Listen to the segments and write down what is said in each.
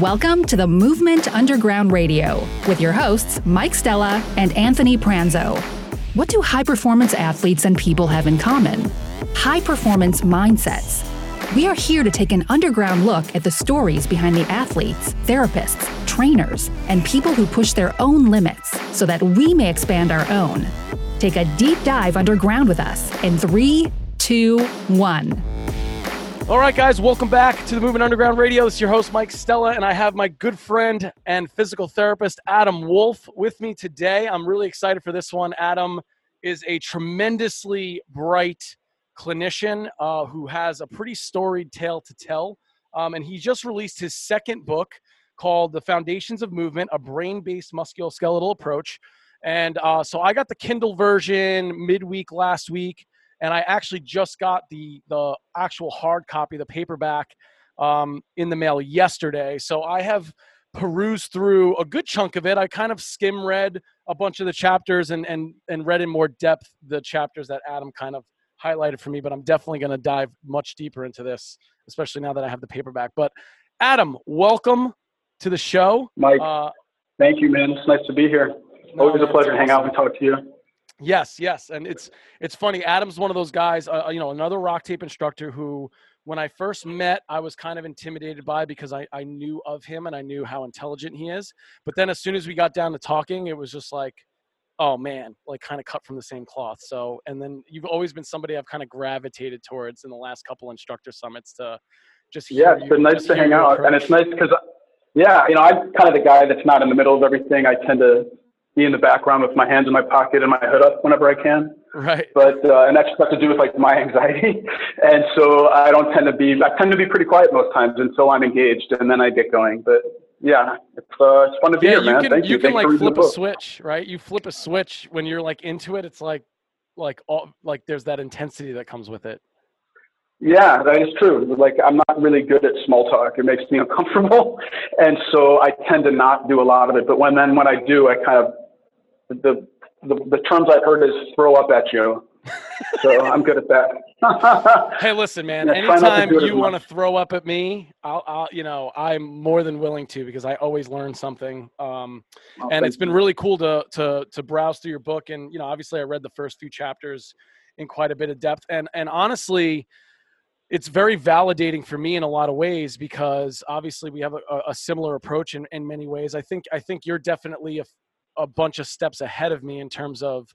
Welcome to the Movement Underground Radio with your hosts, Mike Stella and Anthony Pranzo. What do high performance athletes and people have in common? High performance mindsets. We are here to take an underground look at the stories behind the athletes, therapists, trainers, and people who push their own limits so that we may expand our own. Take a deep dive underground with us in three, two, one. All right, guys, welcome back to the Movement Underground Radio. This is your host, Mike Stella, and I have my good friend and physical therapist, Adam Wolf, with me today. I'm really excited for this one. Adam is a tremendously bright clinician uh, who has a pretty storied tale to tell. Um, and he just released his second book called The Foundations of Movement A Brain Based Musculoskeletal Approach. And uh, so I got the Kindle version midweek last week and I actually just got the the actual hard copy, the paperback, um, in the mail yesterday. So I have perused through a good chunk of it. I kind of skim read a bunch of the chapters and and and read in more depth the chapters that Adam kind of highlighted for me. But I'm definitely going to dive much deeper into this, especially now that I have the paperback. But Adam, welcome to the show, Mike. Uh, thank you, man. It's nice to be here. No, Always a pleasure to hang out and talk to you. Yes, yes, and it's it's funny. Adam's one of those guys. Uh, you know, another RockTape instructor who, when I first met, I was kind of intimidated by because I I knew of him and I knew how intelligent he is. But then as soon as we got down to talking, it was just like, oh man, like kind of cut from the same cloth. So, and then you've always been somebody I've kind of gravitated towards in the last couple instructor summits to just yeah, it's been nice to hang out, and it's nice because yeah, you know, I'm kind of the guy that's not in the middle of everything. I tend to be in the background with my hands in my pocket and my hood up whenever I can. Right. But uh, and that's got to do with like my anxiety, and so I don't tend to be. I tend to be pretty quiet most times until I'm engaged, and then I get going. But yeah, it's uh, it's fun to be yeah, here, man. Can, Thank you. You can like flip a switch, right? You flip a switch when you're like into it. It's like like all like there's that intensity that comes with it. Yeah, that is true. Like I'm not really good at small talk. It makes me uncomfortable, and so I tend to not do a lot of it. But when then when I do, I kind of the, the, the terms I've heard is throw up at you. so I'm good at that. hey, listen, man. Yeah, anytime you want to throw up at me, I'll, I'll, you know, I'm more than willing to because I always learn something. Um, oh, and it's been you. really cool to to to browse through your book. And you know, obviously, I read the first few chapters in quite a bit of depth. And and honestly, it's very validating for me in a lot of ways because obviously we have a, a similar approach in, in many ways. I think I think you're definitely a, a bunch of steps ahead of me in terms of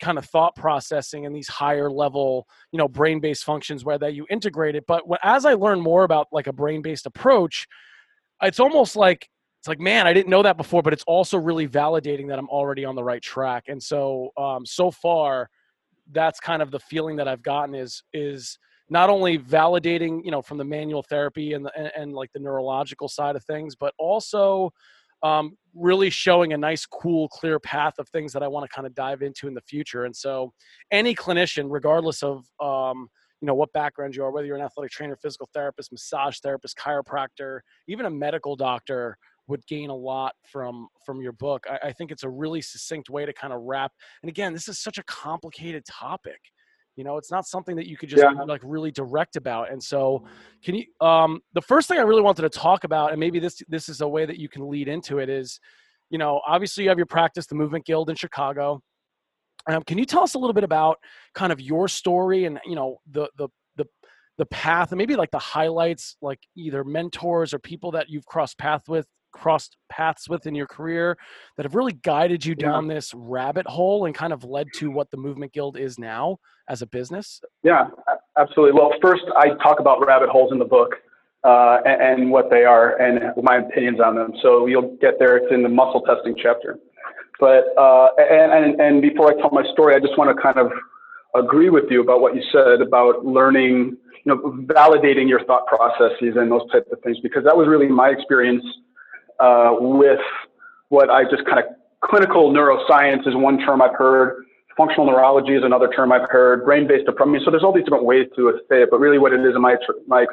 kind of thought processing and these higher level you know brain based functions where that you integrate it but as i learn more about like a brain based approach it's almost like it's like man i didn't know that before but it's also really validating that i'm already on the right track and so um, so far that's kind of the feeling that i've gotten is is not only validating you know from the manual therapy and the, and, and like the neurological side of things but also um, really showing a nice, cool, clear path of things that I want to kind of dive into in the future. And so, any clinician, regardless of um, you know what background you are, whether you're an athletic trainer, physical therapist, massage therapist, chiropractor, even a medical doctor, would gain a lot from from your book. I, I think it's a really succinct way to kind of wrap. And again, this is such a complicated topic you know it's not something that you could just yeah. like really direct about and so can you um the first thing i really wanted to talk about and maybe this this is a way that you can lead into it is you know obviously you have your practice the movement guild in chicago um, can you tell us a little bit about kind of your story and you know the the the the path and maybe like the highlights like either mentors or people that you've crossed path with crossed paths with in your career that have really guided you down yeah. this rabbit hole and kind of led to what the Movement Guild is now as a business? Yeah, absolutely. Well, first, I talk about rabbit holes in the book uh, and, and, what they are and my opinions on them. So you'll get there. It's in the muscle testing chapter. But uh, and, and and before I tell my story, I just want to kind of agree with you about what you said about learning, you know, validating your thought processes and those types of things because that was really my experience uh, with what I just kind of clinical neuroscience is one term I've heard. Functional neurology is another term I've heard. Brain-based approach. I mean, so there's all these different ways to say it, but really what it is in my my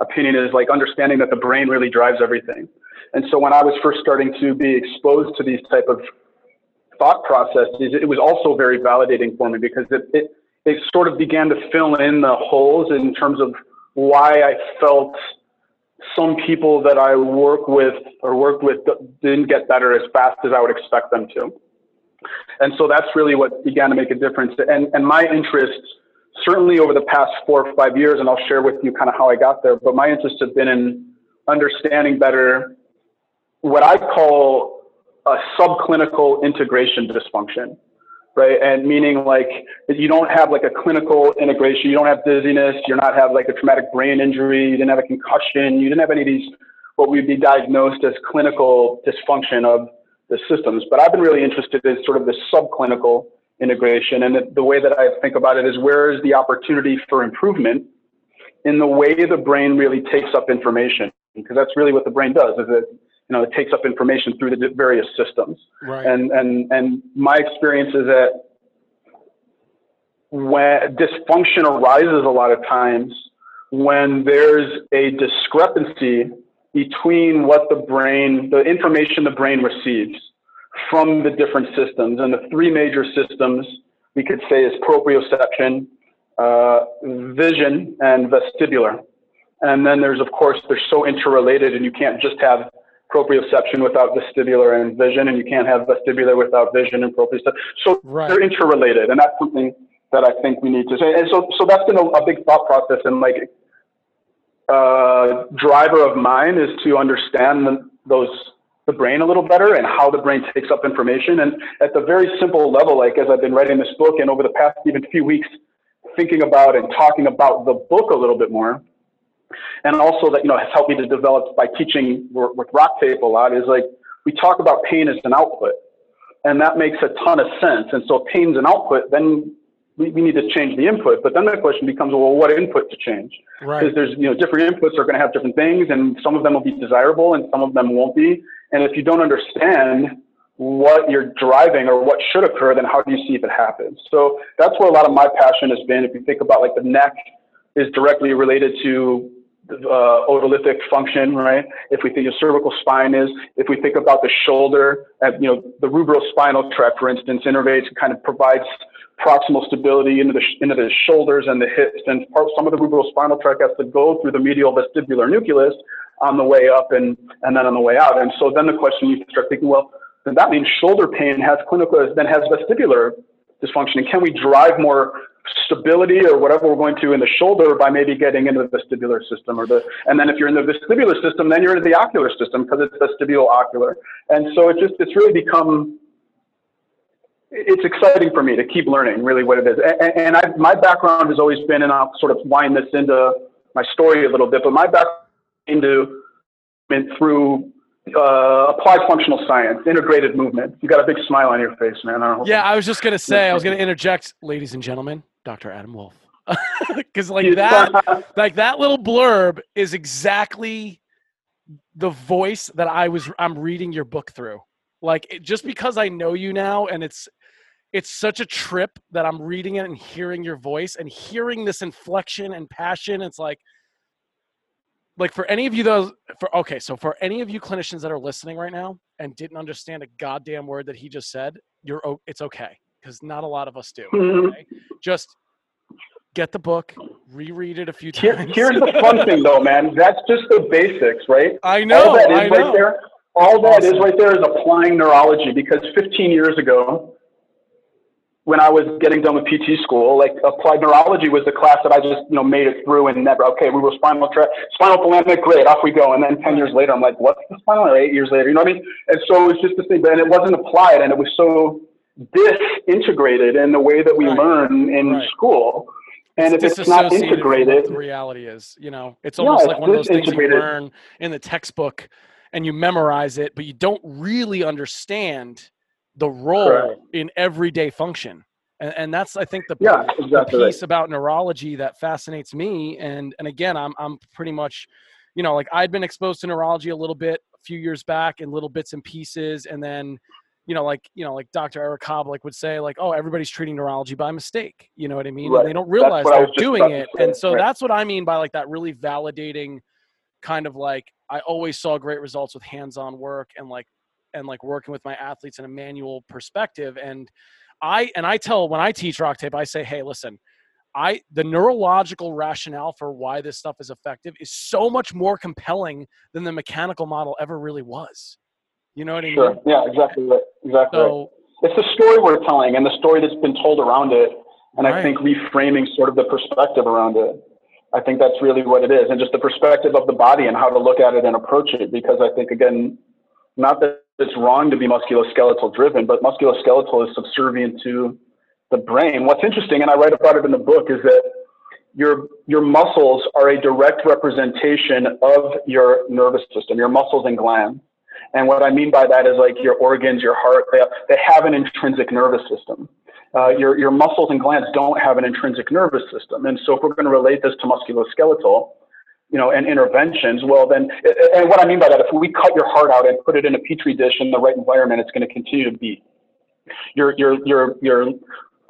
opinion is like understanding that the brain really drives everything. And so when I was first starting to be exposed to these type of thought processes, it was also very validating for me because it, it, it sort of began to fill in the holes in terms of why I felt some people that I work with or worked with didn't get better as fast as I would expect them to. And so that's really what began to make a difference. And, and my interests, certainly over the past four or five years, and I'll share with you kind of how I got there, but my interests have been in understanding better what I call a subclinical integration dysfunction right? And meaning like you don't have like a clinical integration, you don't have dizziness, you're not have like a traumatic brain injury, you didn't have a concussion, you didn't have any of these what would be diagnosed as clinical dysfunction of the systems. But I've been really interested in sort of the subclinical integration, and the, the way that I think about it is where is the opportunity for improvement in the way the brain really takes up information, because that's really what the brain does. Is it you know, it takes up information through the various systems. Right. And, and, and my experience is that when dysfunction arises a lot of times when there's a discrepancy between what the brain, the information the brain receives from the different systems. And the three major systems we could say is proprioception, uh, vision, and vestibular. And then there's, of course, they're so interrelated and you can't just have proprioception without vestibular and vision, and you can't have vestibular without vision and proprioception. So right. they're interrelated, and that's something that I think we need to say. And so, so that's been a, a big thought process and like uh, driver of mine is to understand the, those the brain a little better and how the brain takes up information. And at the very simple level, like as I've been writing this book and over the past even few weeks, thinking about and talking about the book a little bit more, and also that you know has helped me to develop by teaching with RockTape a lot is like we talk about pain as an output. And that makes a ton of sense. And so pain's an output then we, we need to change the input. But then the question becomes well what input to change? Right. Because there's you know different inputs are going to have different things and some of them will be desirable and some of them won't be. And if you don't understand what you're driving or what should occur then how do you see if it happens? So that's where a lot of my passion has been. If you think about like the neck is directly related to uh, otolithic function, right? If we think of cervical spine is, if we think about the shoulder, at, you know, the rubrospinal tract, for instance, innervates kind of provides proximal stability into the into the shoulders and the hips, and part, some of the rubrospinal tract has to go through the medial vestibular nucleus on the way up and and then on the way out. And so then the question you start thinking, well, then that means shoulder pain has clinical then has vestibular dysfunction. And can we drive more stability or whatever we're going to in the shoulder by maybe getting into the vestibular system or the and then if you're in the vestibular system then you're into the ocular system because it's vestibulo ocular and so it just it's really become it's exciting for me to keep learning really what it is and, and I, my background has always been and I'll sort of wind this into my story a little bit but my background into through uh, applied functional science, integrated movement. You got a big smile on your face, man. I yeah, I was just gonna say, I was gonna interject, ladies and gentlemen, Dr. Adam Wolf, because like that, like that little blurb is exactly the voice that I was. I'm reading your book through. Like it, just because I know you now, and it's it's such a trip that I'm reading it and hearing your voice and hearing this inflection and passion. It's like like for any of you those for okay so for any of you clinicians that are listening right now and didn't understand a goddamn word that he just said you're it's okay because not a lot of us do mm-hmm. okay? just get the book reread it a few times Here, here's the fun thing though man that's just the basics right i know all that is I know. right there all that awesome. is right there is applying neurology because 15 years ago when I was getting done with PT school, like applied neurology was the class that I just, you know, made it through and never, okay, we were spinal tract, spinal thalamic, great, off we go. And then 10 years later, I'm like, what's the spinal, or eight years later, you know what I mean? And so it was just the thing, but and it wasn't applied and it was so disintegrated in the way that we right. learn in right. school. And if it's not integrated, the reality is, you know, it's almost yeah, like one of those things you learn in the textbook and you memorize it, but you don't really understand the role Correct. in everyday function. And, and that's I think the, yeah, exactly the piece about neurology that fascinates me. And and again, I'm I'm pretty much, you know, like I'd been exposed to neurology a little bit a few years back in little bits and pieces, and then you know, like you know, like Dr. Eric Koblek would say, like, oh, everybody's treating neurology by mistake. You know what I mean? Right. And they don't realize they're doing it. And so right. that's what I mean by like that really validating kind of like I always saw great results with hands-on work and like and like working with my athletes in a manual perspective and i and i tell when i teach RockTape i say hey listen I the neurological rationale for why this stuff is effective is so much more compelling than the mechanical model ever really was. You know what I sure. mean? Yeah, exactly right. Exactly so, right. It's the story we're telling and the story that's been told around it. And right. I think reframing sort of the perspective around it. I think that's really what it is. And just the perspective of the body and how to look at it and approach it. Because I think, again, not that it's wrong to be musculoskeletal driven, but musculoskeletal is subservient to the brain. What's interesting, and I write about it in the book, is that your your muscles are a direct representation of your nervous system, your muscles and glands. And what I mean by that is like your organs, your heart, they have, they have an intrinsic nervous system. Uh, your, your muscles and glands don't have an intrinsic nervous system. And so if we're going to relate this to musculoskeletal, you know, and interventions, well then, and what I mean by that, if we cut your heart out and put it in a petri dish in the right environment, it's going to continue to beat. Your, your, your, your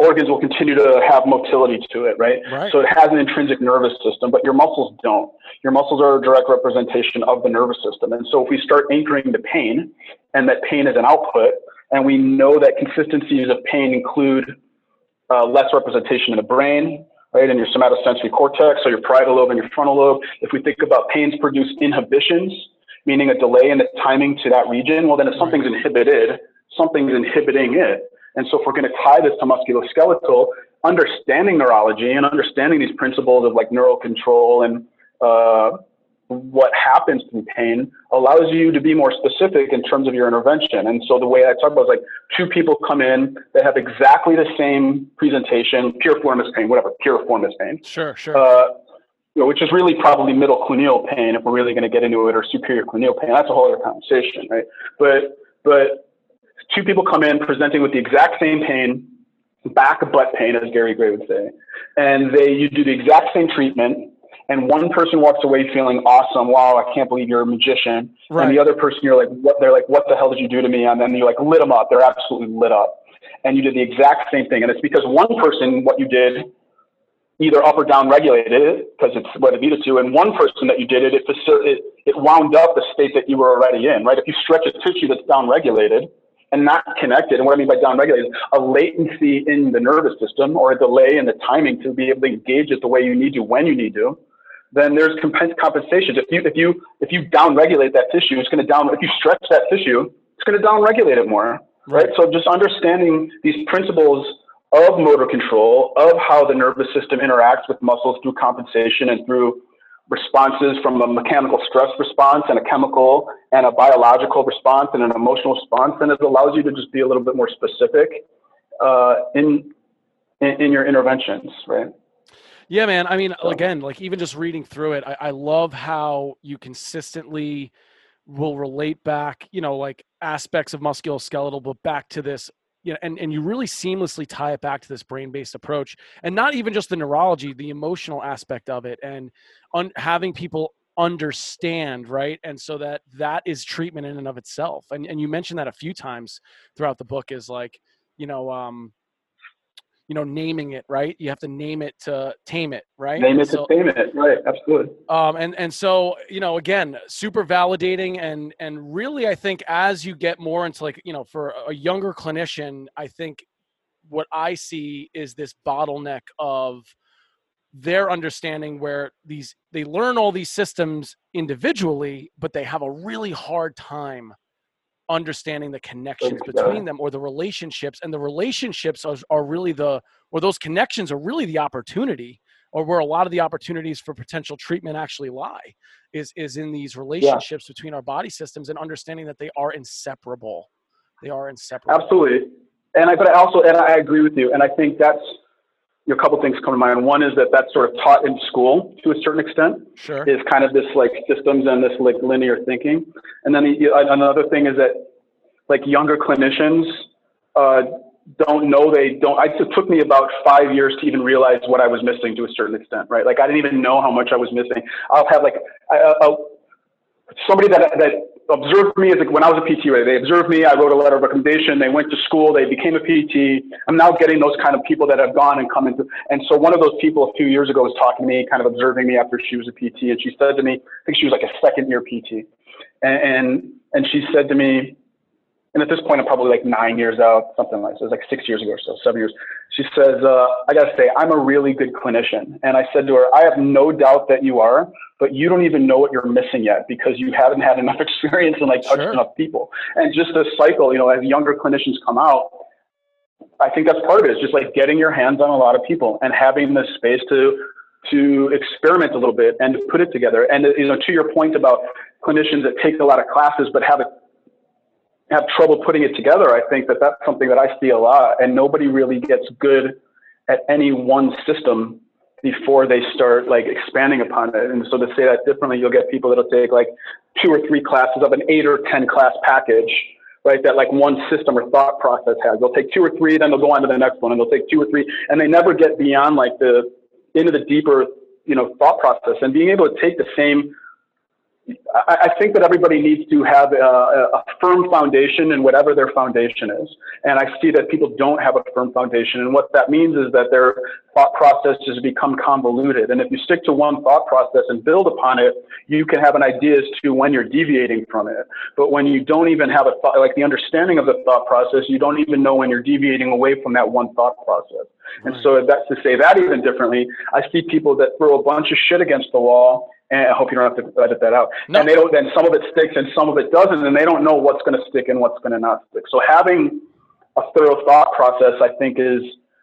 organs will continue to have motility to it, right? right? So it has an intrinsic nervous system, but your muscles don't. Your muscles are a direct representation of the nervous system. And so if we start anchoring the pain and that pain is an output, and we know that consistencies of pain include uh, less representation in the brain, right, in your somatosensory cortex, or your parietal lobe and your frontal lobe. If we think about pains produce inhibitions, meaning a delay in the timing to that region, well, then if something's inhibited, something's inhibiting it. And so if we're going to tie this to musculoskeletal, understanding neurology and understanding these principles of like neural control and uh, what happens through pain allows you to be more specific in terms of your intervention. And so the way I talk about is like two people come in, that have exactly the same presentation, piriformis pain, whatever, piriformis pain. Sure, sure. Uh, you know, which is really probably middle cluneal pain if we're really going to get into it, or superior cluneal pain. That's a whole other conversation, right? But but two people come in presenting with the exact same pain, back butt pain, as Gary Gray would say, and they you do the exact same treatment and one person walks away feeling awesome. Wow, I can't believe you're a magician. Right. And the other person, you're like, what? They're like, what the hell did you do to me? And then you like lit them up. They're absolutely lit up. And you did the exact same thing. And it's because one person, what you did, either up or down regulated it because it's what it needed to. And one person that you did it, it, it, it wound up the state that you were already in, right? If you stretch a tissue that's down regulated, and not connected. And what I mean by downregulated is a latency in the nervous system or a delay in the timing to be able to engage it the way you need to when you need to then there's compensations. If you if you if you downregulate that tissue, it's going to down. If you stretch that tissue, it's going to downregulate it more, right? right? So just understanding these principles of motor control, of how the nervous system interacts with muscles through compensation and through responses from a mechanical stress response and a chemical and a biological response and an emotional response, then it allows you to just be a little bit more specific uh, in, in in your interventions, right? Yeah, man. I mean, again, like even just reading through it, I, I love how you consistently will relate back, you know, like aspects of musculoskeletal, but back to this, you know, and, and you really seamlessly tie it back to this brain-based approach and not even just the neurology, the emotional aspect of it and un- having people understand right? And so that that is treatment in and of itself and and you mentioned that a few times throughout the book is like you know um you know naming it right? You have to name it to tame it right? Name it so, to tame it right absolutely. Um and and so you know again super validating and and really i think as you get more into like you know for a younger clinician i think what i see is this bottleneck of their understanding where these they learn all these systems individually but they have a really hard time understanding the connections between them or the relationships and the relationships are, are really the or those connections are really the opportunity or where a lot of the opportunities for potential treatment actually lie is is in these relationships yeah. between our body systems and understanding that they are inseparable. They are inseparable. Absolutely. And i but i also and i agree with you and i think that's a couple things come to mind. One is that that's sort of taught in school to a certain extent. Sure. Is kind of this like systems and this like linear thinking. And then the, another thing is that like younger clinicians uh, don't know they don't. I, it took me about five years to even realize what I was missing to a certain extent, right? Like I didn't even know how much I was missing. I'll have like I, I'll, somebody that that observed me as like when I was a PT, right? They observed me. I wrote a letter of recommendation. They went to school. They became a PT. I'm now getting those kind of people that have gone and come into. And so one of those people a few years ago was talking to me, kind of observing me after she was a PT, and she said to me, I think she was like a second year PT, and and, and she said to me, and at this point, I'm probably like nine years out, something like this. It was like six years ago or so, seven years. She says, uh, I got to say, I'm a really good clinician. And I said to her, I have no doubt that you are, but you don't even know what you're missing yet because you haven't had enough experience and like touched sure. enough people. And just this cycle, you know, as younger clinicians come out, I think that's part of it. Is just like getting your hands on a lot of people and having the space to to experiment a little bit and to put it together. And you know, to your point about clinicians that take a lot of classes but have it have trouble putting it together, I think that that's something that I see a lot. And nobody really gets good at any one system before they start like expanding upon it. And so to say that differently, you'll get people that'll take like two or three classes of an eight or 10 class package, right? That like one system or thought process has. They'll take two or three, then they'll go on to the next one and they'll take two or three and they never get beyond like the, into the deeper, you know, thought process and being able to take the same I, think that everybody needs to have a, a, firm foundation in whatever their foundation is. And I see that people don't have a firm foundation. And what that means is that their thought process has become convoluted. And if you stick to one thought process and build upon it, you can have an idea as to when you're deviating from it. But when you don't even have a thought, like the understanding of the thought process, you don't even know when you're deviating away from that one thought process. Right. And so that's to say that even differently. I see people that throw a bunch of shit against the wall and I hope you don't have to edit that out. No. And they don't. Then some of it sticks and some of it doesn't, and they don't know what's going to stick and what's going to not stick. So having a thorough thought process, I think, is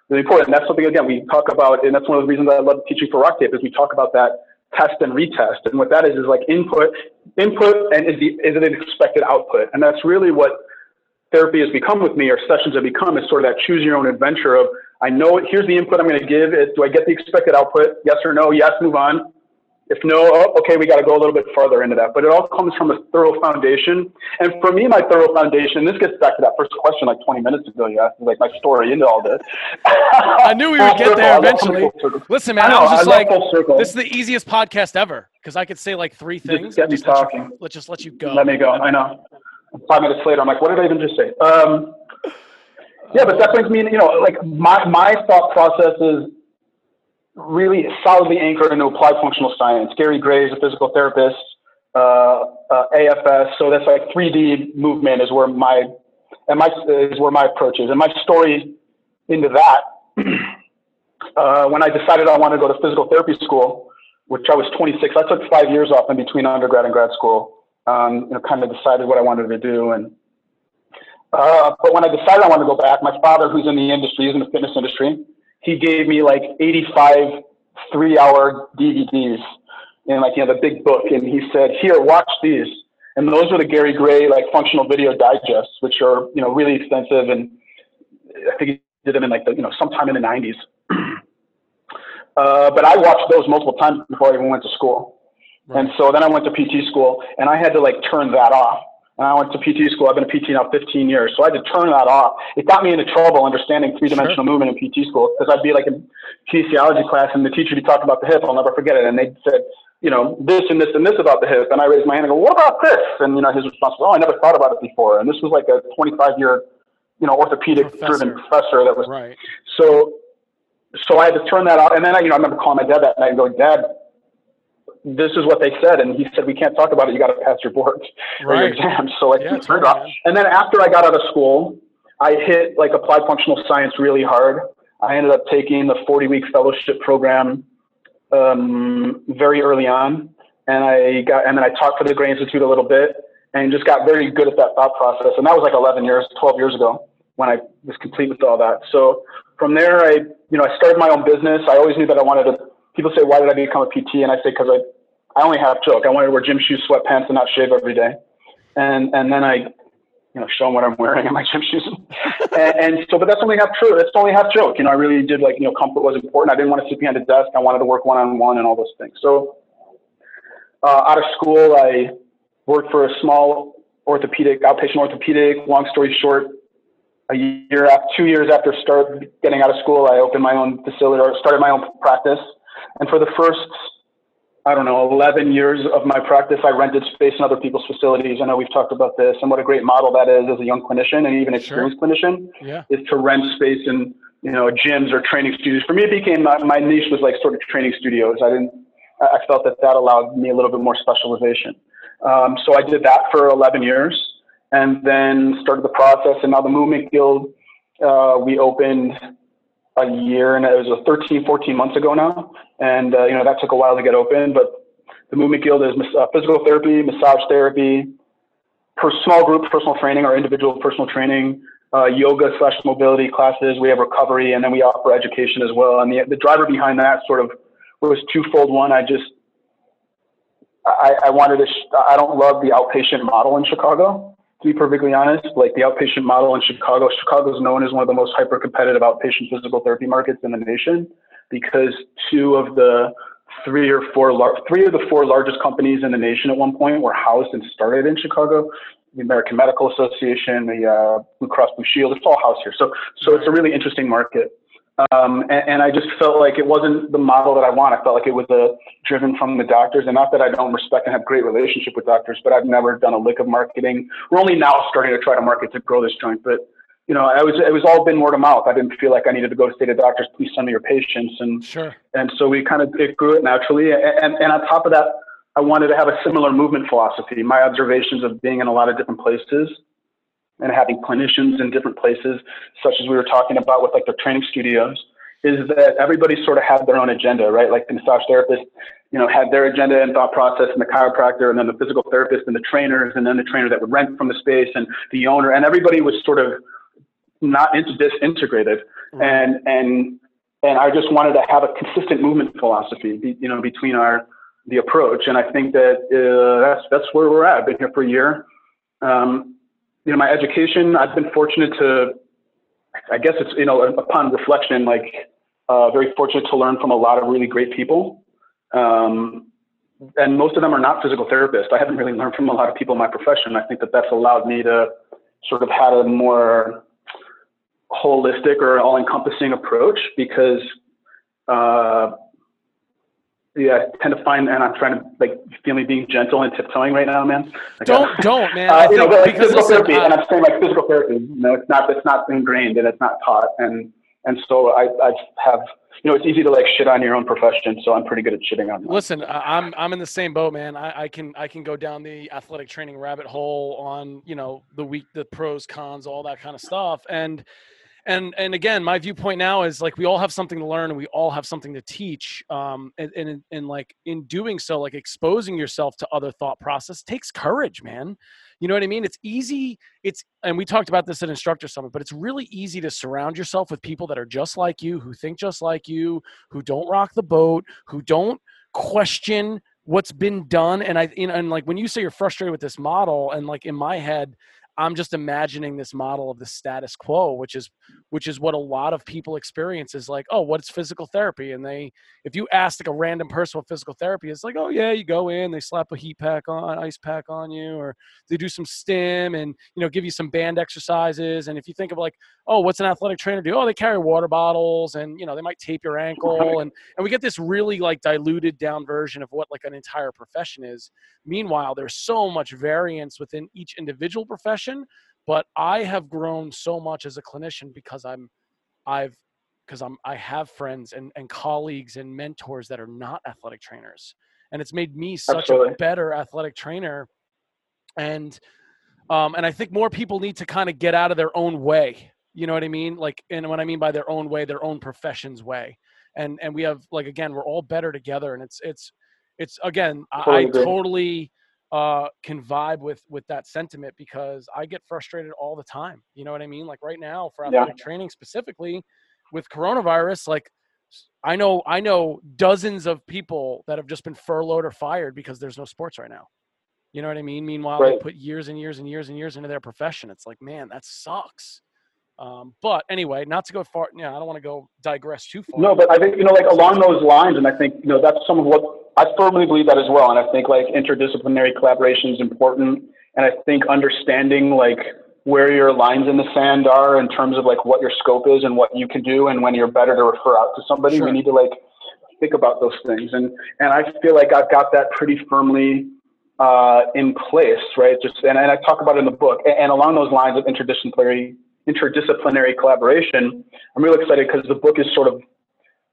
really important. And that's something again we talk about, and that's one of the reasons I love teaching for RockTape is we talk about that test and retest. And what that is is like input, input, and is the is it an expected output? And that's really what therapy has become with me, or sessions have become, is sort of that choose your own adventure of I know it, here's the input I'm going to give. It, do I get the expected output? Yes or no? Yes, move on. If no, oh, okay, we got to go a little bit further into that. But it all comes from a thorough foundation. And for me, my thorough foundation, this gets back to that first question like 20 minutes ago. You asked like my story into all this. I knew we would get there eventually. Listen, man, I, know, I was just I like, this is the easiest podcast ever because I could say like three things. Just get me talking. You, let's just let you go. Let me go. I know. Five minutes later, I'm like, what did I even just say? Um, yeah, but that brings me, you know, like my, my thought process is really solidly anchored into applied functional science. Gary Gray is a physical therapist, uh, uh, AFS. So that's like 3D movement is where my and my is where my approach is. And my story into that, uh, when I decided I wanted to go to physical therapy school, which I was 26, I took five years off in between undergrad and grad school. Um, you know, kind of decided what I wanted to do and. Uh, but when I decided I wanted to go back, my father, who's in the industry, he's in the fitness industry, he gave me like 85 three hour DVDs and like, you know, the big book. And he said, here, watch these. And those were the Gary Gray, like functional video digests, which are, you know, really extensive. And I think he did them in like the, you know, sometime in the nineties. uh, but I watched those multiple times before I even went to school. Right. And so then I went to PT school and I had to like turn that off and I went to PT school. I've been a PT now 15 years. So I had to turn that off. It got me into trouble understanding three dimensional sure. movement in PT school because I'd be like in kinesiology class and the teacher would be talking about the hip. I'll never forget it. And they said, you know, this and this and this about the hip. And I raised my hand and go, what about this? And, you know, his response was, oh, I never thought about it before. And this was like a 25 year, you know, orthopedic driven professor. professor that was, right. so, so I had to turn that off. And then I, you know, I remember calling my dad that night and going, dad, this is what they said. And he said, we can't talk about it. You got to pass your boards right. or your exams. So I yeah, turned off. And then after I got out of school, I hit like applied functional science really hard. I ended up taking the 40 week fellowship program um, very early on. And I got, and then I taught for the Gray Institute a little bit and just got very good at that thought process. And that was like 11 years, 12 years ago when I was complete with all that. So from there, I, you know, I started my own business. I always knew that I wanted to, people say, why did I become a PT? And I say, cause I, I only have joke. I wanted to wear gym shoes, sweatpants, and not shave every day. And and then I, you know, show them what I'm wearing in my gym shoes. and, and, so, but that's only half true. That's only half joke. You know, I really did like, you know, comfort was important. I didn't want to sit behind a desk. I wanted to work one on one and all those things. So, uh, out of school, I worked for a small orthopedic, outpatient orthopedic. Long story short, a year, after, two years after start getting out of school, I opened my own facility or started my own practice. And for the first I don't know, 11 years of my practice, I rented space in other people's facilities. I know we've talked about this and what a great model that is as a young clinician and even experienced sure. clinician yeah. is to rent space in, you know, gyms or training studios. For me, it became my, my niche was like sort of training studios. I didn't, I felt that that allowed me a little bit more specialization. Um, so I did that for 11 years. and then started the process. And now the Movement Guild, uh, we opened a year and it was a 13, 14 months ago now. And, uh, you know, that took a while to get open, but the Movement Guild is uh, physical therapy, massage therapy, per small group personal training or individual personal training, uh, yoga slash mobility classes. We have recovery and then we offer education as well. And the, the driver behind that sort of was twofold. One, I just, I, I wanted to, sh- I don't love the outpatient model in Chicago to be perfectly honest, like the outpatient model in Chicago, Chicago is known as one of the most hyper competitive outpatient physical therapy markets in the nation because two of the three or four, lar- three of the four largest companies in the nation at one point were housed and started in Chicago. The American Medical Association, the uh, Blue Cross Blue Shield, it's all housed here. So, so it's a really interesting market. Um, and, and, I just felt like it wasn't the model that I want. I felt like it was a, uh, driven from the doctors, and not that I don't respect and have great relationship with doctors, but I've never done a lick of marketing. We're only now starting to try to market to grow this joint, but you know, I was it was all been word of mouth. I didn't feel like I needed to go to state of doctors. Please send me your patients, and sure. And so we kind of it grew it naturally, and, and and on top of that, I wanted to have a similar movement philosophy. My observations of being in a lot of different places and having clinicians in different places, such as we were talking about with like the training studios, is that everybody sort of had their own agenda, right? Like the massage therapist, you know, had their agenda and thought process, and the chiropractor, and then the physical therapist, and the trainers, and then the trainer that would rent from the space, and the owner, and everybody was sort of not into disintegrated, mm-hmm. and and and I just wanted to have a consistent movement philosophy, you know, between our the approach, and I think that uh, that's that's where we're at. I've been here for a year. Um, you know, my education, I've been fortunate to, I guess it's, you know, upon reflection, like, uh, very fortunate to learn from a lot of really great people. Um, and most of them are not physical therapists. I haven't really learned from a lot of people in my profession. I think that that's allowed me to sort of have a more holistic or all encompassing approach because, uh, yeah, I tend to find, and I'm trying to like feel me being gentle and tiptoeing right now, man. Like, don't, uh, don't, man. Uh, you know, but like physical listen, therapy, and I'm saying like physical therapy. You know, it's not, it's not ingrained and it's not taught, and and so I, I have, you know, it's easy to like shit on your own profession, so I'm pretty good at shitting on. Mine. Listen, I'm I'm in the same boat, man. I, I can I can go down the athletic training rabbit hole on you know the week, the pros, cons, all that kind of stuff, and and and again my viewpoint now is like we all have something to learn and we all have something to teach um and and, and like in doing so like exposing yourself to other thought process takes courage man. You know what i mean? It's easy it's and we talked about this at instructor summit but it's really easy to surround yourself with people that are just like you who think just like you who don't rock the boat who don't question what's been done and i you know, and like when you say you're frustrated with this model and like in my head I'm just imagining this model of the status quo, which is which is what a lot of people experience is like, oh, what's physical therapy? And they if you ask like a random person what physical therapy is, like, oh yeah, you go in, they slap a heat pack on, ice pack on you, or they do some stim and you know, give you some band exercises. And if you think of like, oh, what's an athletic trainer do? Oh, they carry water bottles and you know, they might tape your ankle and and we get this really like diluted down version of what like an entire profession is. Meanwhile, there's so much variance within each individual profession, but I have grown so much as a clinician because I'm I've because I'm I have friends and, and colleagues and mentors that are not athletic trainers. And it's made me such Absolutely. a better athletic trainer. And um, and I think more people need to kind of get out of their own way. You know what I mean? Like, and what I mean by their own way, their own profession's way. And and we have like again, we're all better together. And it's it's it's again, I, I totally uh, can vibe with with that sentiment because I get frustrated all the time. You know what I mean? Like right now for athletic yeah. training specifically with coronavirus, like I know I know dozens of people that have just been furloughed or fired because there's no sports right now. You know what I mean? Meanwhile, right. they put years and years and years and years into their profession. It's like, man, that sucks. Um, but anyway, not to go far. Yeah, I don't want to go digress too far. No, but I think you know, like along those lines, and I think you know that's some of what I firmly believe that as well. And I think like interdisciplinary collaboration is important. And I think understanding like where your lines in the sand are in terms of like what your scope is and what you can do, and when you're better to refer out to somebody, sure. we need to like think about those things. And and I feel like I've got that pretty firmly uh, in place, right? Just and, and I talk about it in the book. And, and along those lines of interdisciplinary interdisciplinary collaboration, I'm really excited because the book is sort of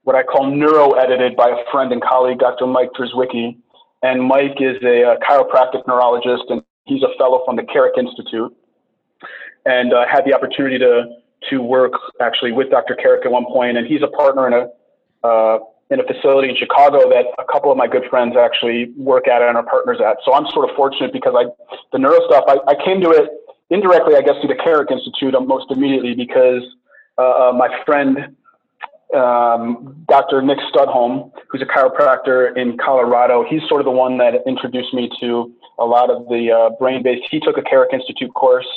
what I call neuro edited by a friend and colleague, Dr. Mike Drzwicki. And Mike is a, a chiropractic neurologist and he's a fellow from the Carrick Institute. and uh, had the opportunity to to work actually with Dr. Carrick at one point, and he's a partner in a uh, in a facility in Chicago that a couple of my good friends actually work at and are partners at. So I'm sort of fortunate because I the neuro stuff I, I came to it indirectly, I guess, through the Carrick Institute most immediately because uh, uh, my friend um, Dr. Nick Studholm, who's a chiropractor in Colorado, he's sort of the one that introduced me to a lot of the uh, brain-based. He took a Carrick Institute course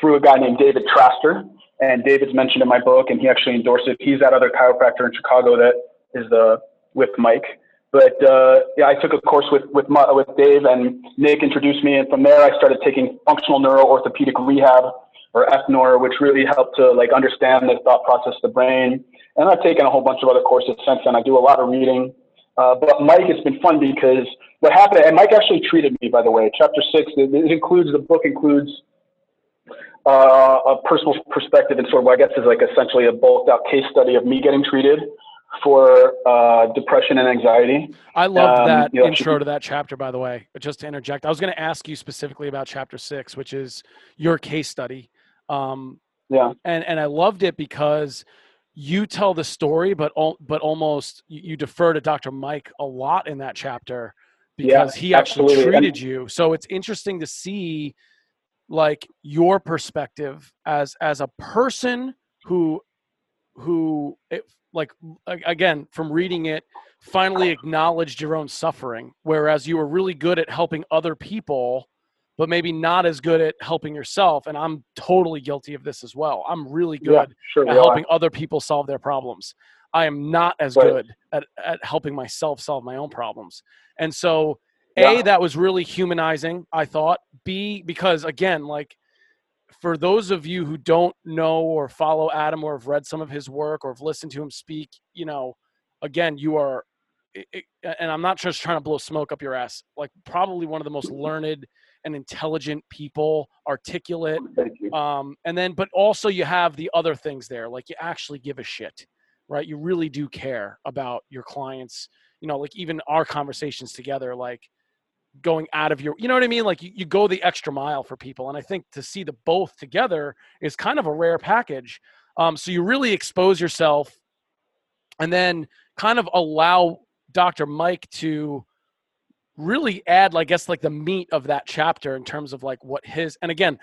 through a guy named David Traster, and David's mentioned in my book, and he actually endorsed it. He's that other chiropractor in Chicago that is the with Mike. But uh, yeah, I took a course with with with Dave, and Nick introduced me, and from there I started taking functional neuro orthopedic rehab or FNOR, which really helped to like understand the thought process of the brain. And I've taken a whole bunch of other courses since then. I do a lot of reading. Uh, but Mike, it's been fun because what happened, and Mike actually treated me, by the way. Chapter six, it, it includes, the book includes uh, a personal perspective and sort of what I guess is like essentially a bulked out case study of me getting treated for uh, depression and anxiety. I loved um, that you know, intro to that chapter, by the way. Just to interject, I was going to ask you specifically about chapter six, which is your case study. Um, yeah, and and I loved it because you tell the story, but but almost you defer to Dr. Mike a lot in that chapter because yeah, he actually absolutely. treated you. So it's interesting to see like your perspective as as a person who who it, like again from reading it finally acknowledged your own suffering whereas you were really good at helping other people but maybe not as good at helping yourself. And I'm totally guilty of this as well. I'm really good yeah, sure at helping are. other people solve their problems. I am not as right. good at, at helping myself solve my own problems. And so, yeah. A, that was really humanizing, I thought. B, because again, like for those of you who don't know or follow Adam or have read some of his work or have listened to him speak, you know, again, you are, and I'm not just trying to blow smoke up your ass, like probably one of the most learned and intelligent people, articulate. Um, and then, but also you have the other things there, like you actually give a shit, right? You really do care about your clients. You know, like even our conversations together, like going out of your, you know what I mean? Like you, you go the extra mile for people. And I think to see the both together is kind of a rare package. Um, so you really expose yourself and then kind of allow Dr. Mike to really add, I guess, like the meat of that chapter in terms of like what his, and again,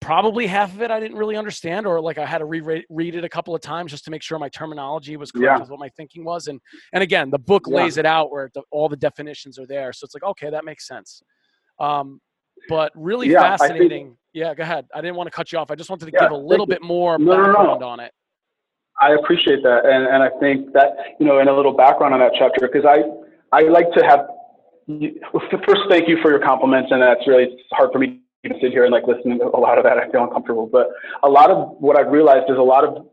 probably half of it I didn't really understand, or like I had to reread read it a couple of times just to make sure my terminology was correct yeah. with what my thinking was. And and again, the book yeah. lays it out where the, all the definitions are there, so it's like okay, that makes sense. Um, but really yeah, fascinating. Think, yeah, go ahead. I didn't want to cut you off. I just wanted to give a little bit more no, background no, no. on it. I appreciate that, and and I think that you know, in a little background on that chapter, because I I like to have first, thank you for your compliments, and that's really hard for me to sit here and like listen to a lot of that. I feel uncomfortable, but a lot of what I've realized is a lot of,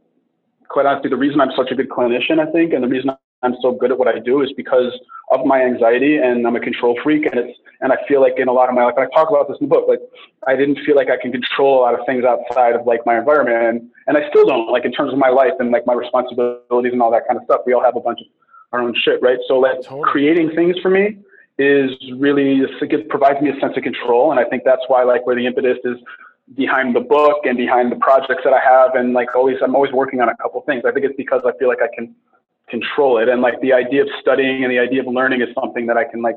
quite honestly, the reason I'm such a good clinician, I think, and the reason I'm so good at what I do is because of my anxiety, and I'm a control freak, and it's and I feel like in a lot of my life, and I talk about this in the book, like I didn't feel like I can control a lot of things outside of like my environment, and and I still don't, like in terms of my life and like my responsibilities and all that kind of stuff. We all have a bunch of our own shit, right? So like totally. creating things for me is really it provides me a sense of control, and I think that's why like where the impetus is behind the book and behind the projects that I have, and like always I'm always working on a couple things. I think it's because I feel like I can control it, and like the idea of studying and the idea of learning is something that I can like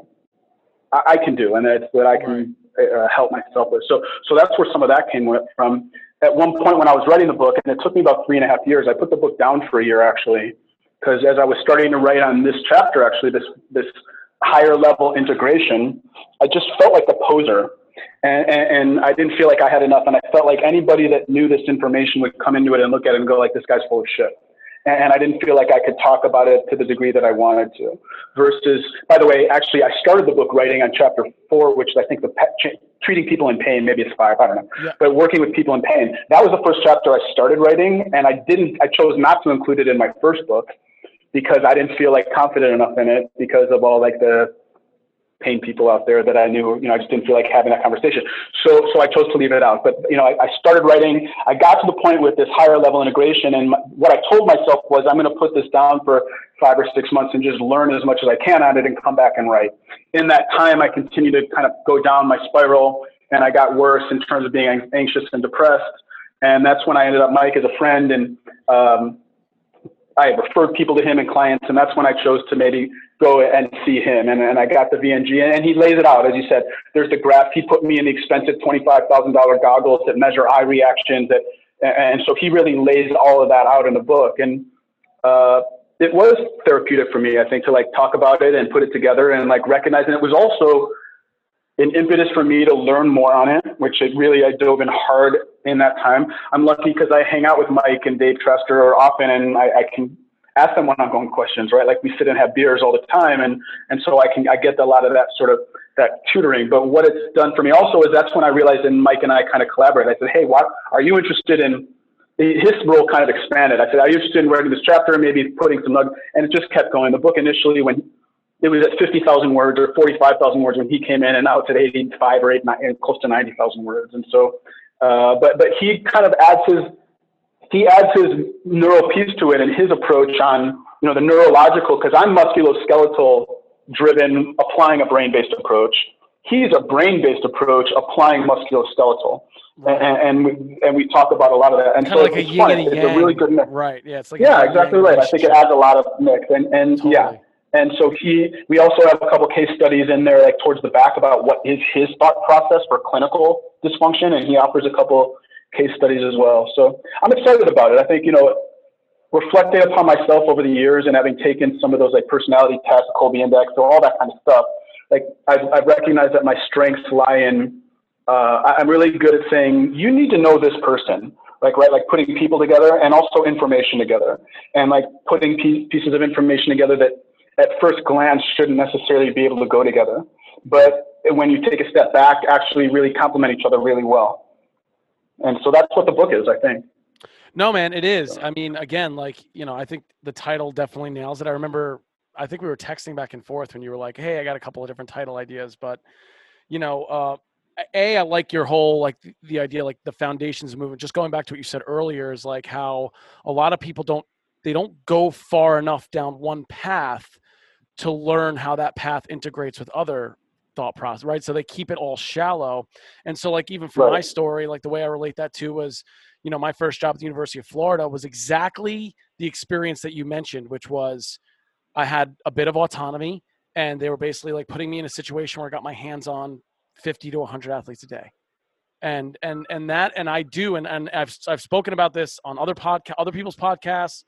I, I can do, and it's that I can uh, help myself with. So so that's where some of that came from. At one point when I was writing the book, and it took me about three and a half years, I put the book down for a year actually, because as I was starting to write on this chapter, actually this this higher level integration, I just felt like a poser. And, and, and, I didn't feel like I had enough. And I felt like anybody that knew this information would come into it and look at it and go like, this guy's full of shit. And, and I didn't feel like I could talk about it to the degree that I wanted to. Versus, by the way, actually, I started the book writing on chapter four, which I think the pet, treating people in pain, maybe it's five, I don't know, yeah. but working with people in pain. That was the first chapter I started writing. And I didn't, I chose not to include it in my first book because I didn't feel like confident enough in it because of all like the pain people out there that I knew, you know, I just didn't feel like having that conversation. So, so I chose to leave it out. But, you know, I, I started writing, I got to the point with this higher level integration. And my, what I told myself was I'm going to put this down for five or six months and just learn as much as I can on it and come back and write. In that time, I continued to kind of go down my spiral and I got worse in terms of being anxious and depressed. And that's when I ended up Mike as a friend, and um, I referred people to him and clients, and that's when I chose to maybe go and see him. And, and I got the VNG, and he lays it out as you said. There's the graph. He put me in the expensive twenty-five thousand dollar goggles that measure eye reactions. That, and so he really lays all of that out in the book. And uh, it was therapeutic for me, I think, to like talk about it and put it together and like recognize. And it was also an impetus for me to learn more on it, which it really I dove in hard in that time. I'm lucky because I hang out with Mike and Dave Trester often, and I, I can ask them one-on-one questions, right? Like we sit and have beers all the time, and and so I can I get a lot of that sort of that tutoring. But what it's done for me also is that's when I realized, and Mike and I kind of collaborated. I said, hey, what are you interested in? His role kind of expanded. I said, are you interested in writing this chapter, maybe putting some? And it just kept going. The book initially, when it was at 50,000 words or 45,000 words when he came in, and now it's at 85 or 8, close to 90,000 words. And so, uh, but but he kind of adds his he adds his neural piece to it and his approach on you know the neurological because I'm musculoskeletal driven, applying a brain based approach. He's a brain based approach, applying musculoskeletal. Right. And, and we and we talk about a lot of that. And kind so like and a yang. It's a really good mix. Right. Yeah. It's like yeah, exactly right. I think it adds a lot of mix. And and Totally. yeah. And so he, we also have a couple case studies in there, like towards the back, about what is his thought process for clinical dysfunction, and he offers a couple case studies as well. So I'm excited about it. I think you know, reflecting upon myself over the years and having taken some of those like personality tests, Kolbe Index, so all that kind of stuff. Like I've, I've recognized that my strengths lie in. Uh, I'm really good at saying you need to know this person, like right, like putting people together and also information together, and like putting pie- pieces of information together that at first glance shouldn't necessarily be able to go together. But when you take a step back, actually really complement each other really well. And so that's what the book is, I think. No, man, it is. I mean, again, like, you know, I think the title definitely nails it. I remember, I think we were texting back and forth when you were like, hey, I got a couple of different title ideas, but, you know, uh, a, I like your whole, like the, idea, like the foundations movement, just going back to what you said earlier is like how a lot of people don't, they don't go far enough down one path to learn how that path integrates with other thought process, right? So they keep it all shallow. And so, like, even for my story, like the way I relate that to was, you know, my first job at the University of Florida was exactly the experience that you mentioned, which was I had a bit of autonomy and they were basically like putting me in a situation where I got my hands on 50 to 100 athletes a day. And and and that and I do and and I've I've spoken about this on other podcast other people's podcasts,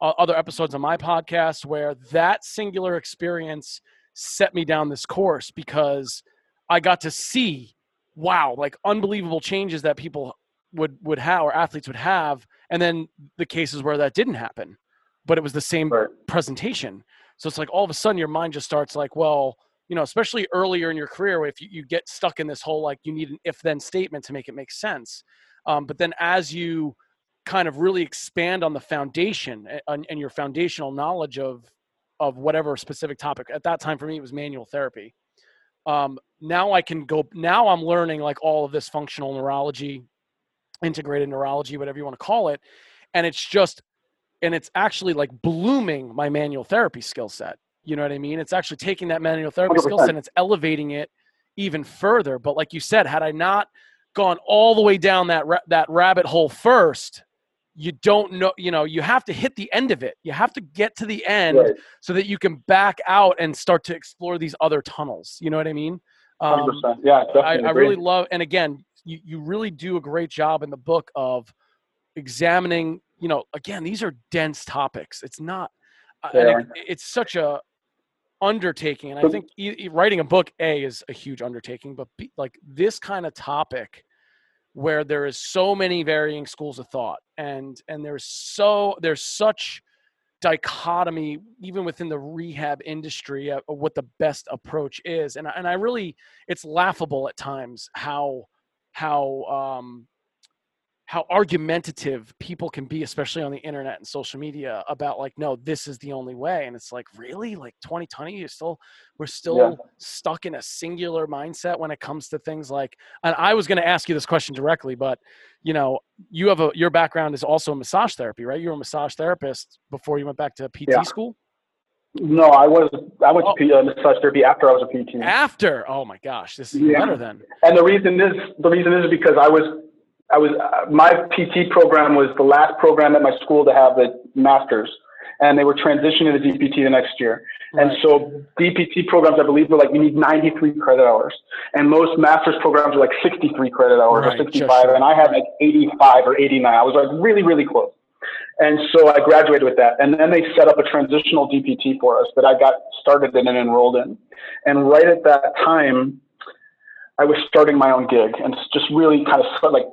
other episodes of my podcast where that singular experience set me down this course because I got to see wow, like unbelievable changes that people would would have or athletes would have and then the cases where that didn't happen but it was the same Right. presentation so it's like all of a sudden your mind just starts like well you know especially earlier in your career if you, you get stuck in this whole like you need an if then statement to make it make sense um, but then as you kind of really expand on the foundation and, and your foundational knowledge of of whatever specific topic. At that time for me it was manual therapy. Um, now i can go now i'm learning like all of this functional neurology integrated neurology whatever you want to call it and it's just and it's actually like blooming my manual therapy skill set. You know what i mean? It's actually taking that manual therapy skill set and it's elevating it even further. But like you said had i not gone all the way down that ra- that rabbit hole first you don't know you know you have to hit the end of it you have to get to the end Right. so that you can back out and start to explore these other tunnels you know what i mean Um, 100%. Yeah, I. I really love, and again, you, you really do a great job in the book of examining, you know, again, these are dense topics. It's not, uh, and it, it's such a undertaking. And I think e- writing a book, A, is a huge undertaking, but B, like this kind of topic where there is so many varying schools of thought and, and there's so, there's such, dichotomy even within the rehab industry of what the best approach is and and I really it's laughable at times how how um how argumentative people can be especially on the internet and social media about like no this is the only way and it's like really like 2020 you still we're still stuck in a singular mindset when it comes to things like and I was going to ask you this question directly but you know you have a your background is also massage therapy right you were a massage therapist before you went back to PT Yeah. school No, I was I went oh. to uh, massage therapy after I was a PT. After, oh my gosh, this is yeah. better then. And the reason is the reason is because I was I was uh, my PT program was the last program at my school to have the masters, and they were transitioning to DPT the next year. Right. And so DPT programs, I believe, were like you need 93 credit hours, and most master's programs are like 63 credit hours right. or 65, sure. and I had like 85 or 89. I was like really really close. And so I graduated with that. And then they set up a transitional DPT for us that I got started in and enrolled in. And right at that time, I was starting my own gig and just really kind of like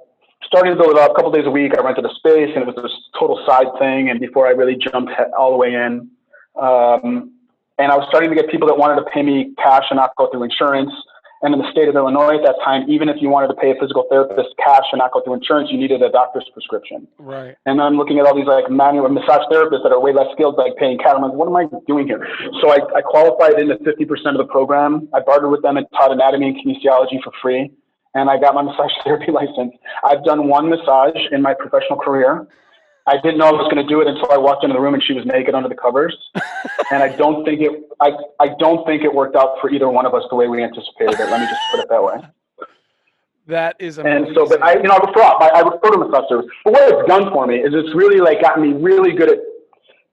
starting to build it up a couple days a week. I rented a space and it was this total side thing. And before I really jumped all the way in, um, and I was starting to get people that wanted to pay me cash and not go through insurance. And in the state of Illinois at that time, even if you wanted to pay a physical therapist cash and not go through insurance, you needed a doctor's prescription. Right. And I'm looking at all these like manual massage therapists that are way less skilled, like paying cash. I'm like, what am I doing here? So I, I qualified into 50% of the program. I bartered with them and taught anatomy and kinesiology for free. And I got my massage therapy license. I've done one massage in my professional career. I didn't know I was going to do it until I walked into the room and she was naked under the covers. and I don't think it, I, I don't think it worked out for either one of us the way we anticipated it. Let me just put it that way. That is amazing. And so, but I, you know, I refer, I, I refer to massage service. But what it's done for me is it's really like gotten me really good at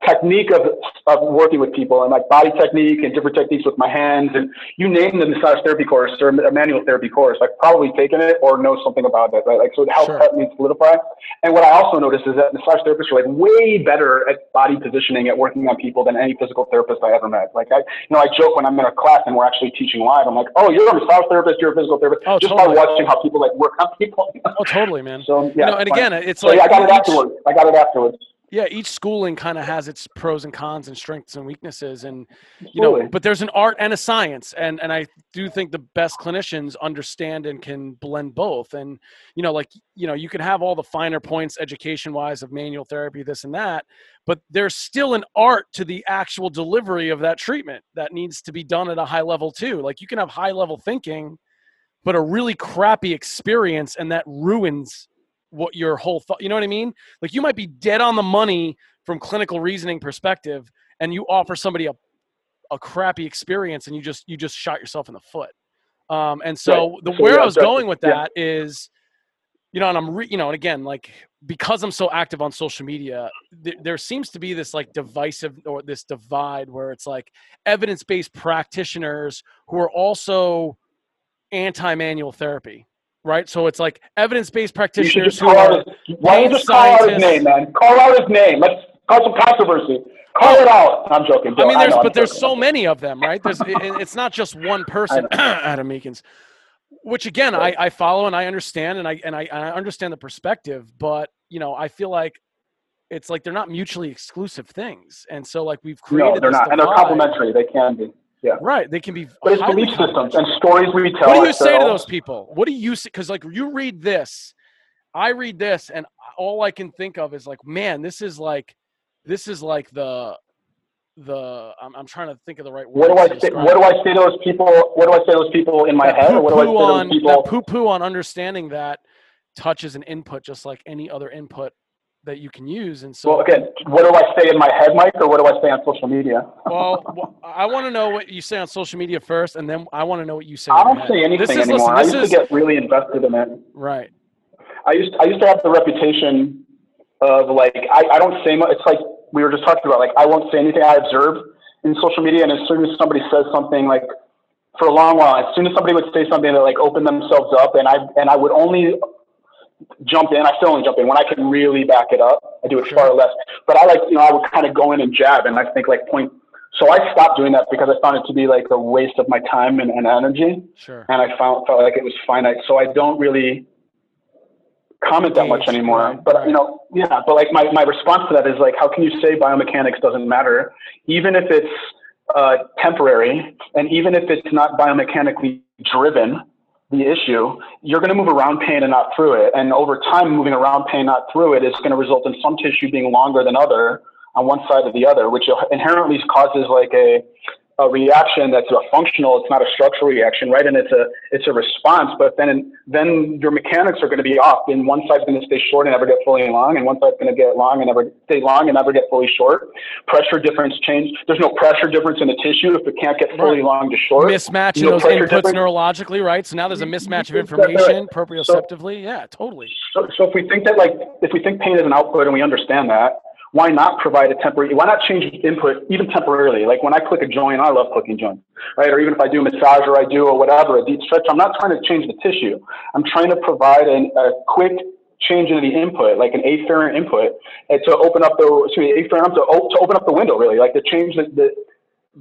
technique of, of working with people and like body technique and different techniques with my hands and you name the massage therapy course or a manual therapy course, I've probably taken it or know something about it, right? Like, so it helps sure. me solidify. And what I also noticed is that massage therapists are like way better at body positioning at working on people than any physical therapist I ever met. Like I, you know, I joke when I'm in a class and we're actually teaching live, I'm like, oh, you're a massage therapist, you're a physical therapist, oh, just totally. by watching how people like work on people. oh, totally, man. So yeah. You know, and again, it's so, like yeah, I got it afterwards. I got it afterwards yeah each schooling kind of has its pros and cons and strengths and weaknesses and you know but there's an art and a science and and i do think the best clinicians understand and can blend both and you know like you know you can have all the finer points education wise of manual therapy this and that but there's still an art to the actual delivery of that treatment that needs to be done at a high level too like you can have high level thinking but a really crappy experience and that ruins what your whole thought you know what i mean like you might be dead on the money from clinical reasoning perspective and you offer somebody a, a crappy experience and you just you just shot yourself in the foot um, and so right. the so, where yeah, i was going with that yeah. is, you know and i'm re, you know and again like because i'm so active on social media th- there seems to be this like divisive or this divide where it's like evidence-based practitioners who are also anti-manual therapy right? So it's like evidence-based practitioners who are. His, why don't you just call out his name, man? Call out his name. Let's cause some controversy. Call it out. I'm joking. Joe. I mean, there's I but there's so many of them, right? There's it, it's not just one person, Adam Meakins. Which again, I, I follow and I understand and I and I, I understand the perspective, but you know, I feel like it's like they're not mutually exclusive things, and so like we've created. No, they're not, divide. and they're complementary. They can be. Yeah. Right. They can be. But it's belief systems and stories we tell. What do you say to those people? What do you say? Because like you read this, I read this, and all I can think of is like, man, this is like, this is like the, the. I'm, I'm trying to think of the right word. What do I say? What do I say to those people? What do I say to those people in my that head? What do I say to those people? Poo poo on understanding that touch is an input, just like any other input that you can use. And so, well, again, what do I say in my head, Mike, or what do I say on social media? well, I want to know what you say on social media first, and then I want to know what you say. I don't say anything this is, anymore. Listen, I used is, to get really invested in it. Right. I used I used to have the reputation of like I, I don't say much. It's like we were just talking about. Like I won't say anything I observe in social media, and as soon as somebody says something like for a long while, as soon as somebody would say something that like opened themselves up, and I and I would only jump in. I still only jump in when I can really back it up. I do it sure. far less. But I like, you know, I would kind of go in and jab and I think like point. So I stopped doing that because I found it to be like a waste of my time and, and energy. Sure. And I found felt like it was finite. So I don't really comment that much anymore. Right, but right. you know, yeah. But like my my response to that is like, how can you say biomechanics doesn't matter, even if it's uh, temporary, and even if it's not biomechanically driven? The issue, you're going to move around pain and not through it. And over time, moving around pain, not through it, is going to result in some tissue being longer than other on one side or the other, which inherently causes like a a reaction that's a functional, it's not a structural reaction, right? And it's a it's a response, but then then your mechanics are going to be off. And one side's going to stay short and never get fully long, and one side's going to get long and never stay long and never get fully short. Pressure difference change. There's no pressure difference in the tissue if it can't get fully long to short. Mismatch in those inputs difference. neurologically, right? So now there's a mismatch of uh, information proprioceptively. So, yeah, totally. So, so if we think that like if we think pain is an output and we understand that, why not provide a temporary, why not change the input even temporarily? Like when I click a joint, I love clicking joints, right? Or even if I do a massage or I do or whatever, a deep stretch, I'm not trying to change the tissue. I'm trying to provide an, a quick change in the input, like an afferent input, and to open up the, excuse me, afferent, to, to open up the window really, like to change the, the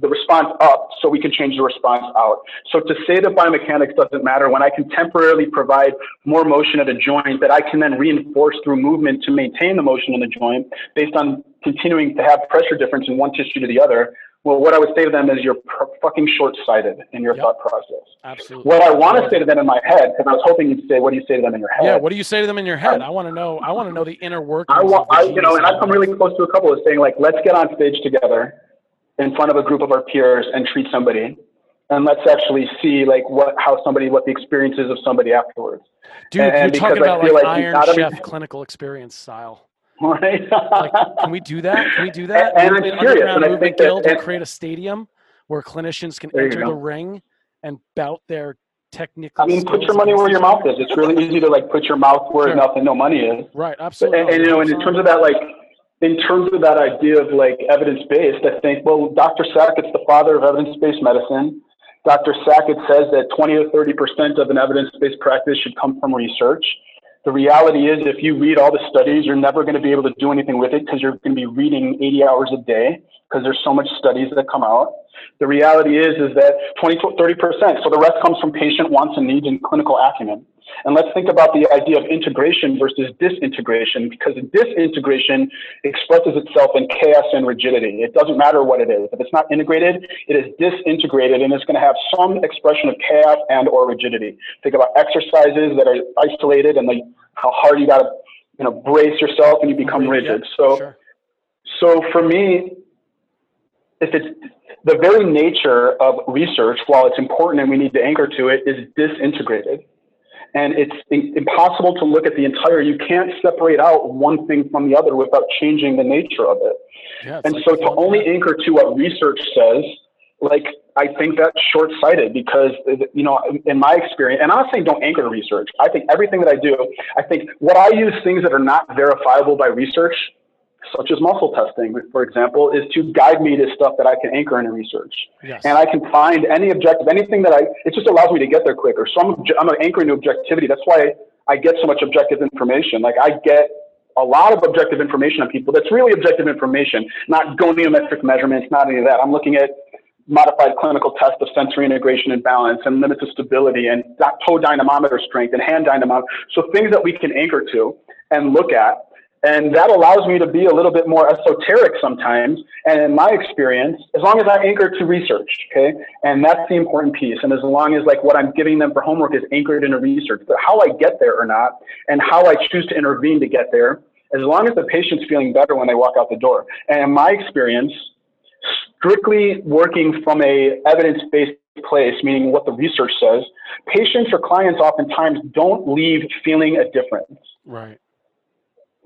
the response up so we can change the response out. So to say that biomechanics doesn't matter when I can temporarily provide more motion at a joint that I can then reinforce through movement to maintain the motion in the joint based on continuing to have pressure difference in one tissue to the other. Well, what I would say to them is you're fucking short-sighted in your yep. thought process. Absolutely. What I want to say to them in my head, because I was hoping you'd say, "What do you say to them in your head?" Yeah. What do you say to them in your head? I want to know. I want to know the inner workings. I want, I, you know, and I've come really close to a couple of saying like, "Let's get on stage together." In front of a group of our peers and treat somebody and let's actually see like what how somebody what the experience is of somebody afterwards. Dude, and, you're talking about like, like Iron Chef clinical experience style. Right. like, can we do that? Can we do that? And, and I'm curious. And I think Guild that, and, create a stadium where clinicians can enter the ring and bout their technical. I mean, put your money where your mouth is. It's really easy to like put your mouth where sure. nothing, no money is. Right. Absolutely. And, and you know, and in terms of that, like in terms of that idea of like evidence based, I think, well, Dr. Sackett's the father of evidence based medicine. Dr. Sackett says that 20 or 30% of an evidence based practice should come from research. The reality is, if you read all the studies, you're never going to be able to do anything with it because you're going to be reading 80 hours a day because there's so much studies that come out. The reality is, is that 20 30%. So the rest comes from patient wants and needs and clinical acumen. And let's think about the idea of integration versus disintegration, because disintegration expresses itself in chaos and rigidity. It doesn't matter what it is. If it's not integrated, it is disintegrated and it's going to have some expression of chaos and or rigidity. Think about exercises that are isolated and like how hard you got to, you know, brace yourself and you become rigid. So, sure. so for me, if it's the very nature of research, while it's important and we need to anchor to it, is disintegrated and it's impossible to look at the entire. You can't separate out one thing from the other without changing the nature of it. Yeah, and like so to only that. anchor to what research says, like I think that's short-sighted because you know, in my experience, and I'm not saying don't anchor to research. I think everything that I do, I think what I use things that are not verifiable by research such as muscle testing, for example, is to guide me to stuff that I can anchor in research. Yes. And I can find any objective, anything that I, it just allows me to get there quicker. So I'm, I'm anchoring to objectivity. That's why I get so much objective information. Like I get a lot of objective information on people that's really objective information, not goniometric measurements, not any of that. I'm looking at modified clinical tests of sensory integration and balance and limits of stability and toe dynamometer strength and hand dynamometer. So things that we can anchor to and look at and that allows me to be a little bit more esoteric sometimes. And in my experience, as long as I anchor to research, okay, and that's the important piece. And as long as like what I'm giving them for homework is anchored in a research, but how I get there or not, and how I choose to intervene to get there, as long as the patient's feeling better when they walk out the door. And in my experience, strictly working from a evidence-based place, meaning what the research says, patients or clients oftentimes don't leave feeling a difference. Right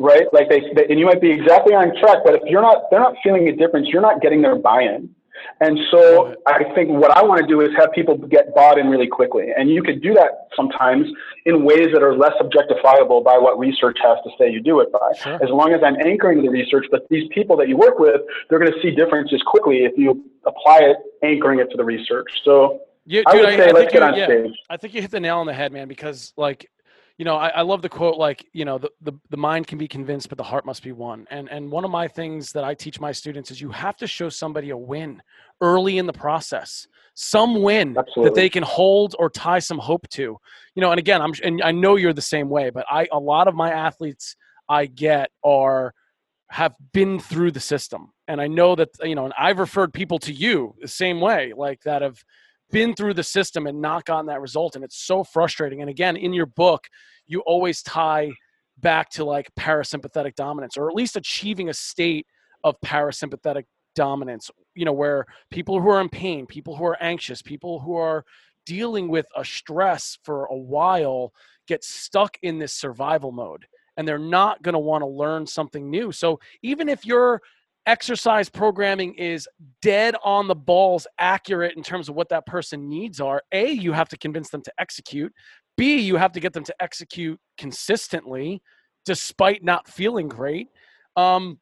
right? Like they, they, and you might be exactly on track, but if you're not, they're not feeling a difference. You're not getting their buy-in. And so I think what I want to do is have people get bought in really quickly. And you could do that sometimes in ways that are less objectifiable by what research has to say you do it by. Sure. As long as I'm anchoring the research, but these people that you work with, they're going to see differences quickly if you apply it, anchoring it to the research. So yeah, dude, I would say I, let's get on yeah, stage. I think you hit the nail on the head, man, because like you know, I, I, love the quote like, you know, the, the, the mind can be convinced, but the heart must be won. And and one of my things that I teach my students is you have to show somebody a win early in the process. Some win Absolutely. that they can hold or tie some hope to. You know, and again, I'm and I know you're the same way, but I a lot of my athletes I get are have been through the system. And I know that, you know, and I've referred people to you the same way, like that have been through the system and not gotten that result and it's so frustrating. And again in your book you always tie back to like parasympathetic dominance or at least achieving a state of parasympathetic dominance you know where people who are in pain people who are anxious people who are dealing with a stress for a while get stuck in this survival mode and they're not going to want to learn something new. So even if your exercise programming is dead on the balls accurate in terms of what that person needs are a you have to convince them to execute b you have to get them to execute consistently despite not feeling great um,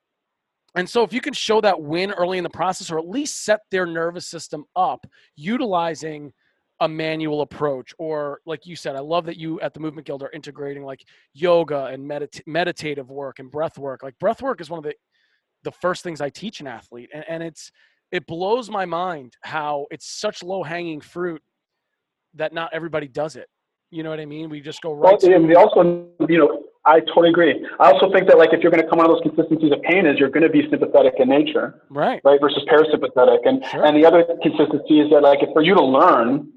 and so, if you can show that win early in the process, or at least set their nervous system up utilizing a manual approach, or like you said, I love that you at the Movement Guild are integrating like yoga and medit- meditative work and breath work. Like breath work is one of the the first things I teach an athlete, and, and it's it blows my mind how it's such low hanging fruit that not everybody does it. You know what I mean? We just go right. Well, and also, you know, I totally agree. I also think that like if you're going to come on those consistencies of pain is you're going to be sympathetic in nature, right? Right versus parasympathetic, and sure. and the other consistency is that like if for you to learn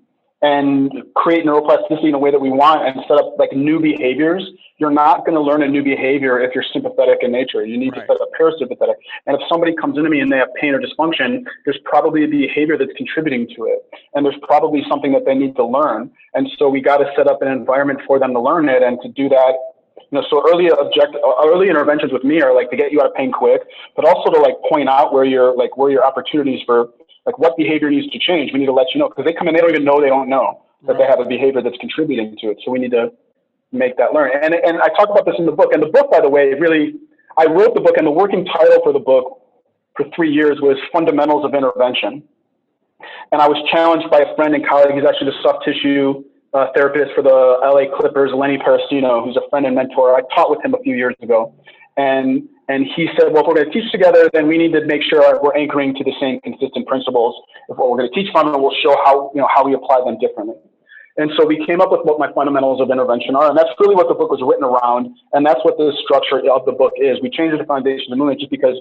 and create neuroplasticity in a way that we want and set up like new behaviors, you're not going to learn a new behavior if you're sympathetic in nature. You need right. to set up parasympathetic. And if somebody comes into me and they have pain or dysfunction, there's probably a behavior that's contributing to it, and there's probably something that they need to learn. And so we got to set up an environment for them to learn it, and to do that you know, so early object, early interventions with me are like to get you out of pain quick, but also to like point out where your like where your opportunities for like what behavior needs to change. We need to let you know because they come in, they don't even know they don't know that right. they have a behavior that's contributing to it. So we need to make that learn. And and I talk about this in the book. And the book, by the way, really, I wrote the book, and the working title for the book for three years was Fundamentals of Intervention. And I was challenged by a friend and colleague. He's actually the soft tissue uh, therapist for the LA Clippers, Lenny Parracino, who's a friend and mentor. I taught with him a few years ago. And, and he said, well, if we're going to teach together, then we need to make sure we're anchoring to the same consistent principles. If what we're going to teach from, and we'll show how, you know, how we apply them differently. And so we came up with what my fundamentals of intervention are, and that's really what the book was written around, and that's what the structure of the book is. We changed the foundation of the movement just because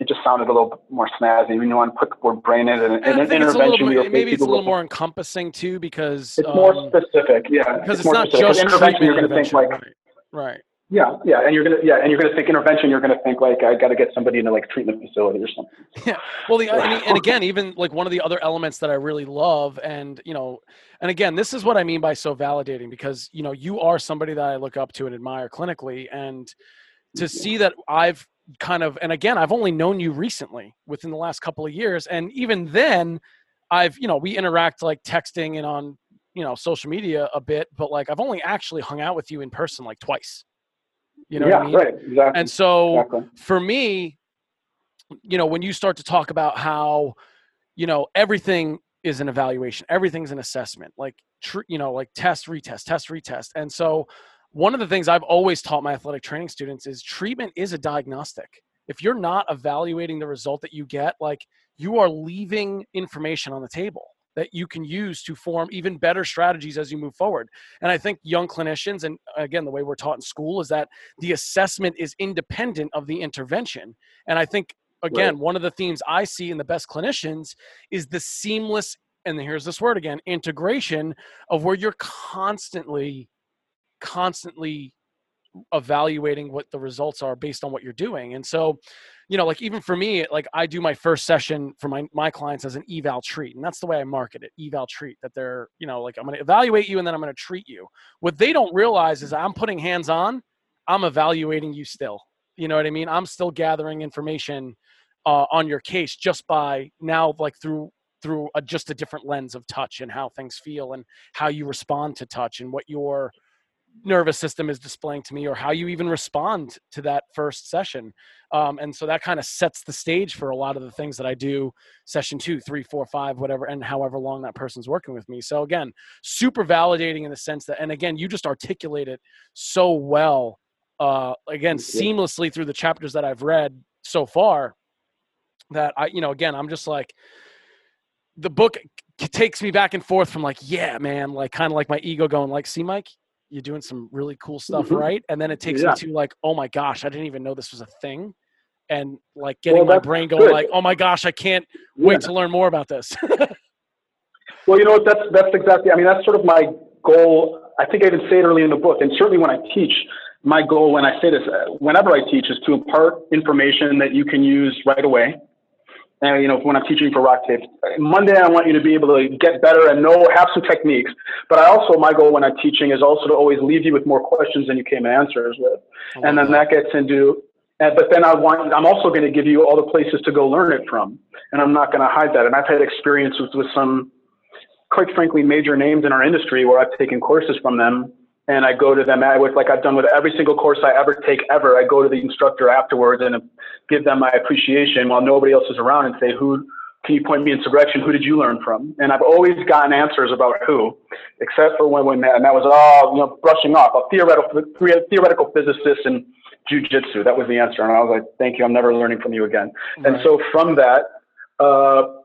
it just sounded a little more snazzy. We want to put the word brain in and, and an intervention. More, maybe it's a little more encompassing too, because it's um, more specific. Yeah, because it's, it's not just intervention. You're going to think like right. right. Yeah, yeah, and you're gonna yeah, and you're gonna think intervention. You're gonna think like I got to get somebody into like treatment facility or something. Yeah, well, the and, and again, even like one of the other elements that I really love, and you know, and again, this is what I mean by so validating because you know you are somebody that I look up to and admire clinically, and to mm-hmm. see that I've kind of and again i've only known you recently within the last couple of years and even then i've you know we interact like texting and on you know social media a bit but like i've only actually hung out with you in person like twice you know yeah, I mean? right exactly and so exactly. for me you know when you start to talk about how you know everything is an evaluation everything's an assessment like tr- you know like test retest test retest and so one of the things I've always taught my athletic training students is treatment is a diagnostic. If you're not evaluating the result that you get, like you are leaving information on the table that you can use to form even better strategies as you move forward. And I think young clinicians, and again, the way we're taught in school is that the assessment is independent of the intervention. And I think, again, right. one of the themes I see in the best clinicians is the seamless, and here's this word again, integration of where you're constantly constantly evaluating what the results are based on what you're doing. And so, you know, like even for me, like I do my first session for my my clients as an eval treat, and that's the way I market it, eval treat. That they're, you know, like I'm going to evaluate you and then I'm going to treat you. What they don't realize is I'm putting hands on, I'm evaluating you still. You know what I mean? I'm still gathering information uh, on your case just by now, like through through a, just a different lens of touch and how things feel and how you respond to touch and what your nervous system is displaying to me or how you even respond to that first session. Um, and so that kind of sets the stage for a lot of the things that i do session two three four five whatever and however long that person's working with me. So again super validating in the sense that and again you just articulate it so well uh, again seamlessly through the chapters that i've read so far that i you know again i'm just like the book takes me back and forth from like yeah man like kind of like my ego going like see mike you're doing some really cool stuff mm-hmm. right and then it takes yeah. me to like oh my gosh i didn't even know this was a thing and like getting well, my brain going good. like oh my gosh i can't yeah. wait to learn more about this well you know what that's that's exactly i mean that's sort of my goal i think i even say it early in the book and certainly when i teach my goal when i say this uh, whenever i teach is to impart information that you can use right away and you know when I'm teaching for RockTape. Monday I want you to be able to get better and know have some techniques. But I also my goal when I'm teaching is also to always leave you with more questions than you came answers with, and then that. that gets into. But then I want I'm also going to give you all the places to go learn it from, and I'm not going to hide that. And I've had experiences with some, quite frankly, major names in our industry where I've taken courses from them and I go to them with like I've done with every single course I ever take ever. I go to the instructor afterwards and give them my appreciation while nobody else is around and say, "Who can you point me in some direction? Who did you learn from?" And I've always gotten answers about who, except for when we met, and that was all you know, brushing off a theoretical theoretical physicist and jujitsu. That was the answer, and I was like, "Thank you. I'm never learning from you again." Right. And so from that. Uh,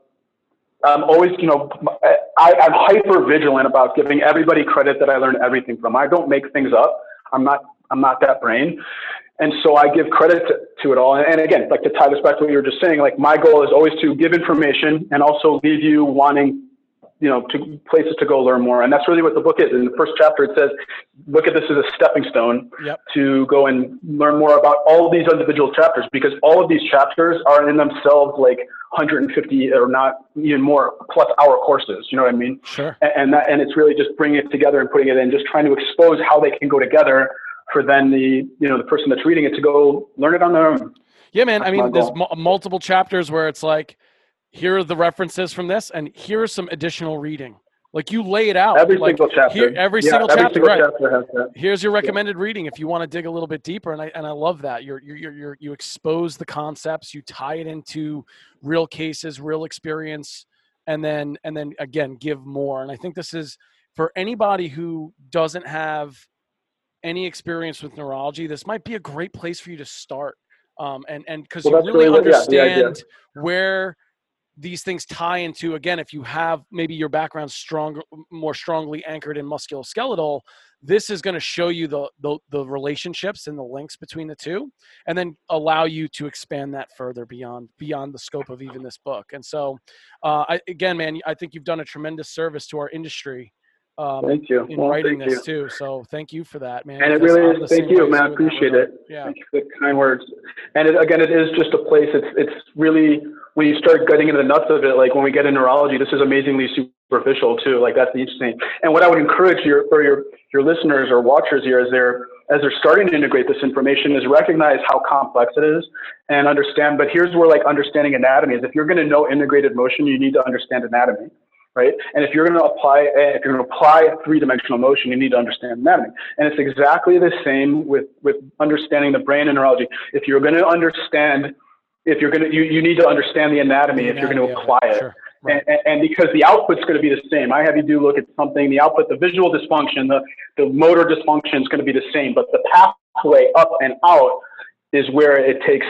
I'm always, you know, uh, I, I'm hyper vigilant about giving everybody credit that I learned everything from. I don't make things up. I'm not, I'm not that brain. And so I give credit to, to it all. And again, like to tie this back to what you were just saying, like my goal is always to give information and also leave you wanting you know, to places to go learn more. And that's really what the book is. In the first chapter, it says, look at this as a stepping stone yep. to go and learn more about all of these individual chapters because all of these chapters are in themselves like 150 or not even more plus hour courses. You know what I mean? Sure. And, and that, and it's really just bringing it together and putting it in, just trying to expose how they can go together for then the, you know, the person that's reading it to go learn it on their own. Yeah, man. That's I mean, there's m- multiple chapters where it's like, here are the references from this, and here's some additional reading. Like you lay it out. Every like, single chapter. Here, every yeah, single every chapter, single right? Chapter Here's your recommended yeah. reading if you want to dig a little bit deeper. And I and I love that you're you're you're you expose the concepts, you tie it into real cases, real experience, and then and then again give more. And I think this is for anybody who doesn't have any experience with neurology. This might be a great place for you to start. Um, and and because well, you really, really understand yeah, where these things tie into again if you have maybe your background strong more strongly anchored in musculoskeletal this is going to show you the, the, the relationships and the links between the two and then allow you to expand that further beyond beyond the scope of even this book. And so uh, I, again man i think you've done a tremendous service to our industry um, thank you. In well, writing this you. too, so thank you for that, man. And it really is. Thank you, man. I appreciate it. Yeah. Thank you for the kind words. And it, again, it is just a place. It's it's really when you start getting into the nuts of it, like when we get in neurology, this is amazingly superficial too. Like that's the interesting. And what I would encourage your for your your listeners or watchers here as they're as they're starting to integrate this information is recognize how complex it is and understand. But here's where like understanding anatomy is. If you're going to know integrated motion, you need to understand anatomy right? And if you're going to apply, eh, if you're going to apply three-dimensional motion, you need to understand anatomy. And it's exactly the same with with understanding the brain and neurology. If you're going to understand, if you're going to, you, you need to understand the anatomy, the if you're going to apply it. Sure. Right. And, and, because the output's going to be the same. I have you do look at something, the output, the visual dysfunction, the, the motor dysfunction is going to be the same, but the pathway up and out is where it takes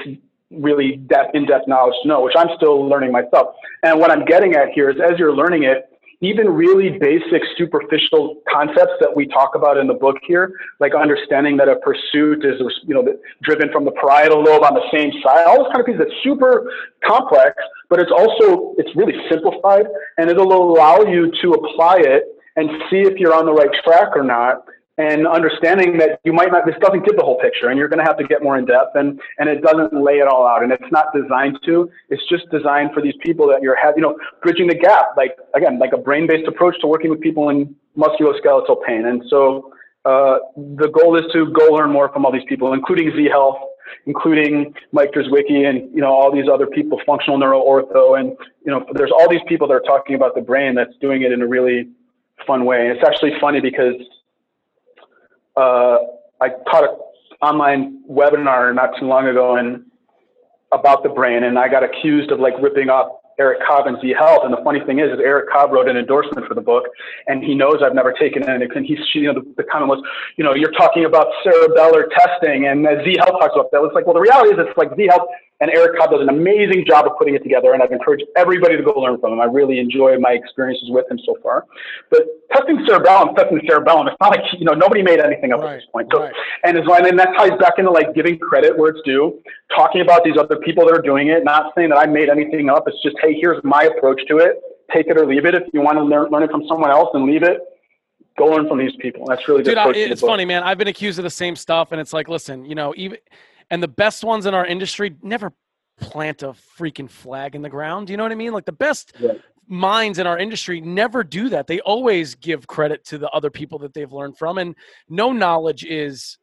really depth, in-depth knowledge to know, which I'm still learning myself. And what I'm getting at here is as you're learning it, even really basic superficial concepts that we talk about in the book here, like understanding that a pursuit is, you know, driven from the parietal lobe on the same side, all those kind of pieces, it's super complex, but it's also, it's really simplified and it'll allow you to apply it and see if you're on the right track or not and understanding that you might not, this doesn't give the whole picture and you're going to have to get more in depth and, and it doesn't lay it all out. And it's not designed to, it's just designed for these people that you're you know, bridging the gap, like, again, like a brain based approach to working with people in musculoskeletal pain. And so, uh, the goal is to go learn more from all these people, including Z Health, including Mike Drzwicki and, you know, all these other people, functional neuro ortho. And, you know, there's all these people that are talking about the brain that's doing it in a really fun way. And it's actually funny because uh, I taught an online webinar not too long ago and about the brain, and I got accused of like ripping off Eric Cobb and Z Health. And the funny thing is, is Eric Cobb wrote an endorsement for the book, and he knows I've never taken it. And he's, you know, the, the comment was, you know, you're talking about cerebellar testing, and Z Health talks about that. It's like, well, the reality is, it's like Z Health and Eric Cobb does an amazing job of putting it together, and I've encouraged everybody to go learn from him. I really enjoy my experiences with him so far. But testing cerebellum, testing cerebellum, it's not like, you know, nobody made anything up right, at this point. So, right. and, as, I and that ties back into like giving credit where it's due, talking about these other people that are doing it, not saying that I made anything up. It's just, hey, here's my approach to it. Take it or leave it. If you want to learn, learn it from someone else and leave it, go learn from these people. That's really Dude, I, it's funny, man. I've been accused of the same stuff, and it's like, listen, you know, even – and the best ones in our industry never plant a freaking flag in the ground. You know what I mean? Like the best yeah. minds in our industry never do that. They always give credit to the other people that they've learned from, and no knowledge is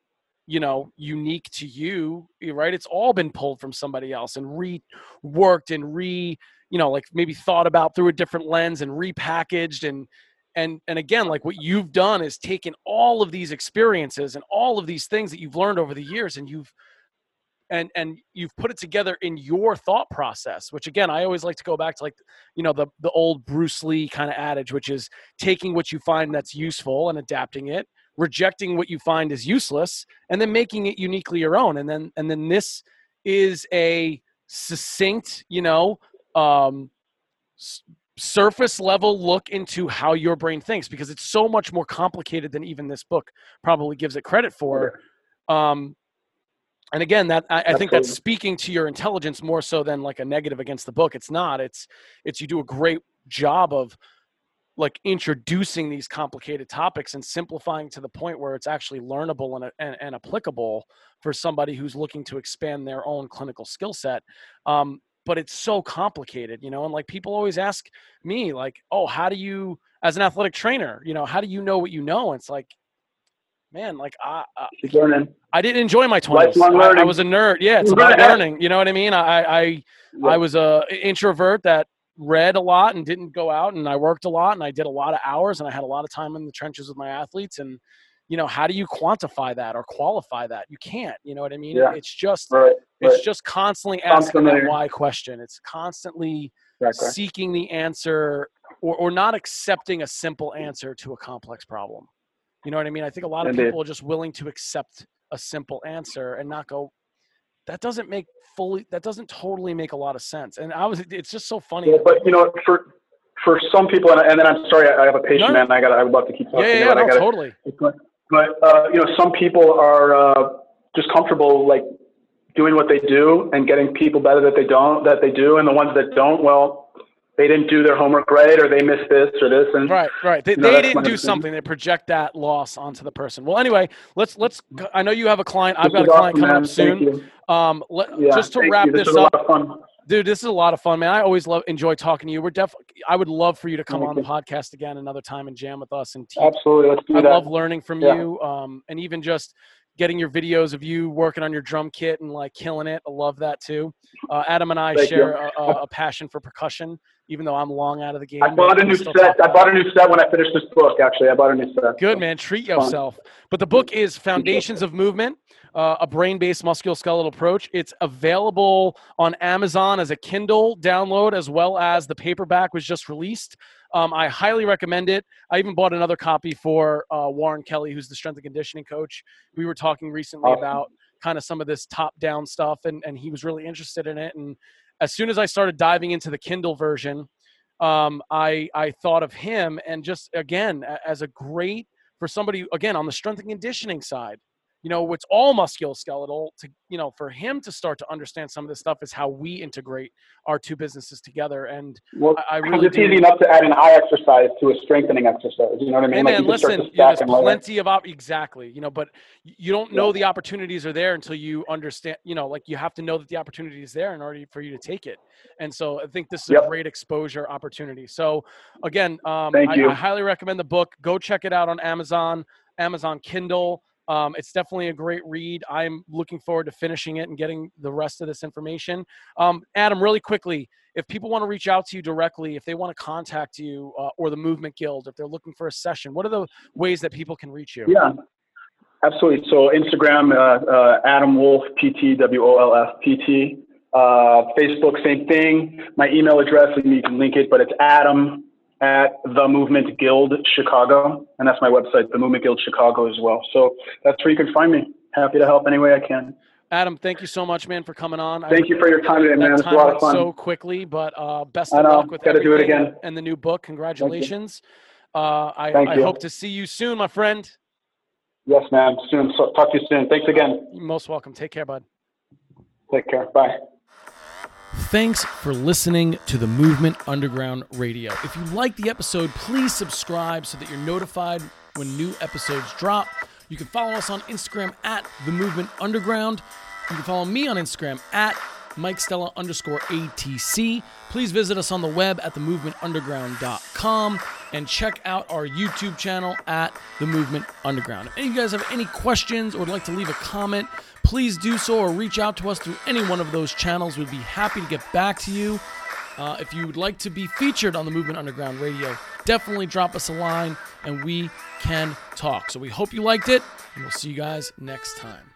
you know unique to you eh, right it's all been pulled from somebody else and reworked and re you know like maybe thought about through a different lens and repackaged and and and again like what you've done is taken all of these experiences and all of these things that you've learned over the years and you've and and you've put it together in your thought process which again i always like to go back to like you know the the old bruce lee kind of adage which is taking what you find that's useful and adapting it rejecting what you find is useless and then making it uniquely your own. And then and then this is a succinct you know um surface level look into how your brain thinks because it's so much more complicated than even this book probably gives it credit for. Um and again that I, I, think that's speaking to your intelligence more so than like a negative against the book. It's not. It's it's you do a great job of like introducing these complicated topics and simplifying to the point where it's actually learnable and, and, and applicable for somebody who's looking to expand their own clinical skill set. Um, but it's so complicated you know and like people always ask me like oh how do you as an athletic trainer you know how do you know what you know? And it's like man like i learning. i didn't enjoy my 20s I, I, was a nerd. Yeah it's about learning. You know what i mean? I i i was a introvert that read a lot and didn't go out and I worked a lot and I did a lot of hours and I had a lot of time in the trenches with my athletes and you know how do you quantify that or qualify that? You can't you know what i mean? Yeah. it's just right, right. it's just constantly asking that why question. It's constantly exactly. seeking the answer or, or not accepting a simple answer to a complex problem you know what i mean? I think a lot of Indeed. people are just willing to accept a simple answer and not go that doesn't make fully that doesn't totally make a lot of sense. And i was it's just so funny yeah, but you know for for some people and, and then i'm sorry i, have a patient no, man i got i would love to keep talking yeah, yeah, no, gotta, totally. but uh, you know some people are uh, just comfortable like doing what they do and getting people better that they don't that they do and the ones that don't well they didn't do their homework right or they missed this or this and right right they, you know, they didn't do something they project that loss onto the person well anyway let's let's i know you have a client i've got a client coming up soon um let, yeah, just to wrap this, this up dude this is a lot of fun man i always love enjoy talking to you we're definitely i would love for you to come thank on you. the podcast again another time and jam with us and teach. absolutely let's do i that. love learning from yeah. you um and even just getting your videos of you working on your drum kit and like killing it. I love that too. Uh, Adam and I Thank share a, a, passion for percussion, even though I'm long out of the game. I bought a new set. I bought a new set when I finished this book. Actually, I bought a new set. Good man, treat yourself. But the book is Foundations of Movement. Uh, a brain-based musculoskeletal approach. It's available on Amazon as a Kindle download, as well as the paperback was just released. Um, I highly recommend it. I even bought another copy for uh, Warren Kelly, who's the strength and conditioning coach. We were talking recently awesome. about kind of some of this top-down stuff, and and he was really interested in it. And as soon as I started diving into the Kindle version, um, I I thought of him, and just again as a great for somebody again on the strength and conditioning side you know, it's all musculoskeletal to, you know, for him to start to understand some of this stuff is how we integrate our two businesses together. And well, I, I really it's easy enough to add an eye exercise to a strengthening exercise. You know what I mean? Hey, like man, listen, there's plenty of op- exactly, you know, but you don't know yeah. the opportunities are there until you understand, you know, like you have to know that the opportunity is there in order for you to take it. And so I think this is yep. a great exposure opportunity. So again, um, I, I highly recommend the book. Go check it out on Amazon, Amazon Kindle. Um, it's definitely a great read. I'm looking forward to finishing it and getting the rest of this information. Um, Adam, really quickly, if people want to reach out to you directly, if they want to contact you uh, or the Movement Guild, if they're looking for a session, what are the ways that people can reach you? Yeah, absolutely. So Instagram, uh, uh, Adam Wolf, PT, W O L F, PT. Uh, Facebook, same thing. My email address, and you can link it, but it's Adam at the Movement Guild Chicago, and that's my website, the Movement Guild Chicago as well. So that's where you can find me. Happy to help any way I can. Adam, thank you so much, man, for coming on. Thank I, you for your time today, man. It's a lot of fun. So quickly, but uh, best of luck with Got to do it again. and the new book. Congratulations. Uh, I, I hope to see you soon, my friend. Yes, man. Soon. So, talk to you soon. Thanks again. You're most welcome. Take care, bud. Take care. Bye. Thanks for listening to the Movement Underground Radio. If you like the episode, please subscribe so that you're notified when new episodes drop. You can follow us on Instagram at the Movement Underground. You can follow me on Instagram at Mike Stella underscore ATC. Please visit us on the web at themovementunderground.com and check out our YouTube channel at The Movement Underground. If any of you guys have any questions or would like to leave a comment, please do so or reach out to us through any one of those channels. We'd be happy to get back to you. Uh, if you would like to be featured on the Movement Underground Radio, definitely drop us a line and we can talk. So we hope you liked it, and we'll see you guys next time.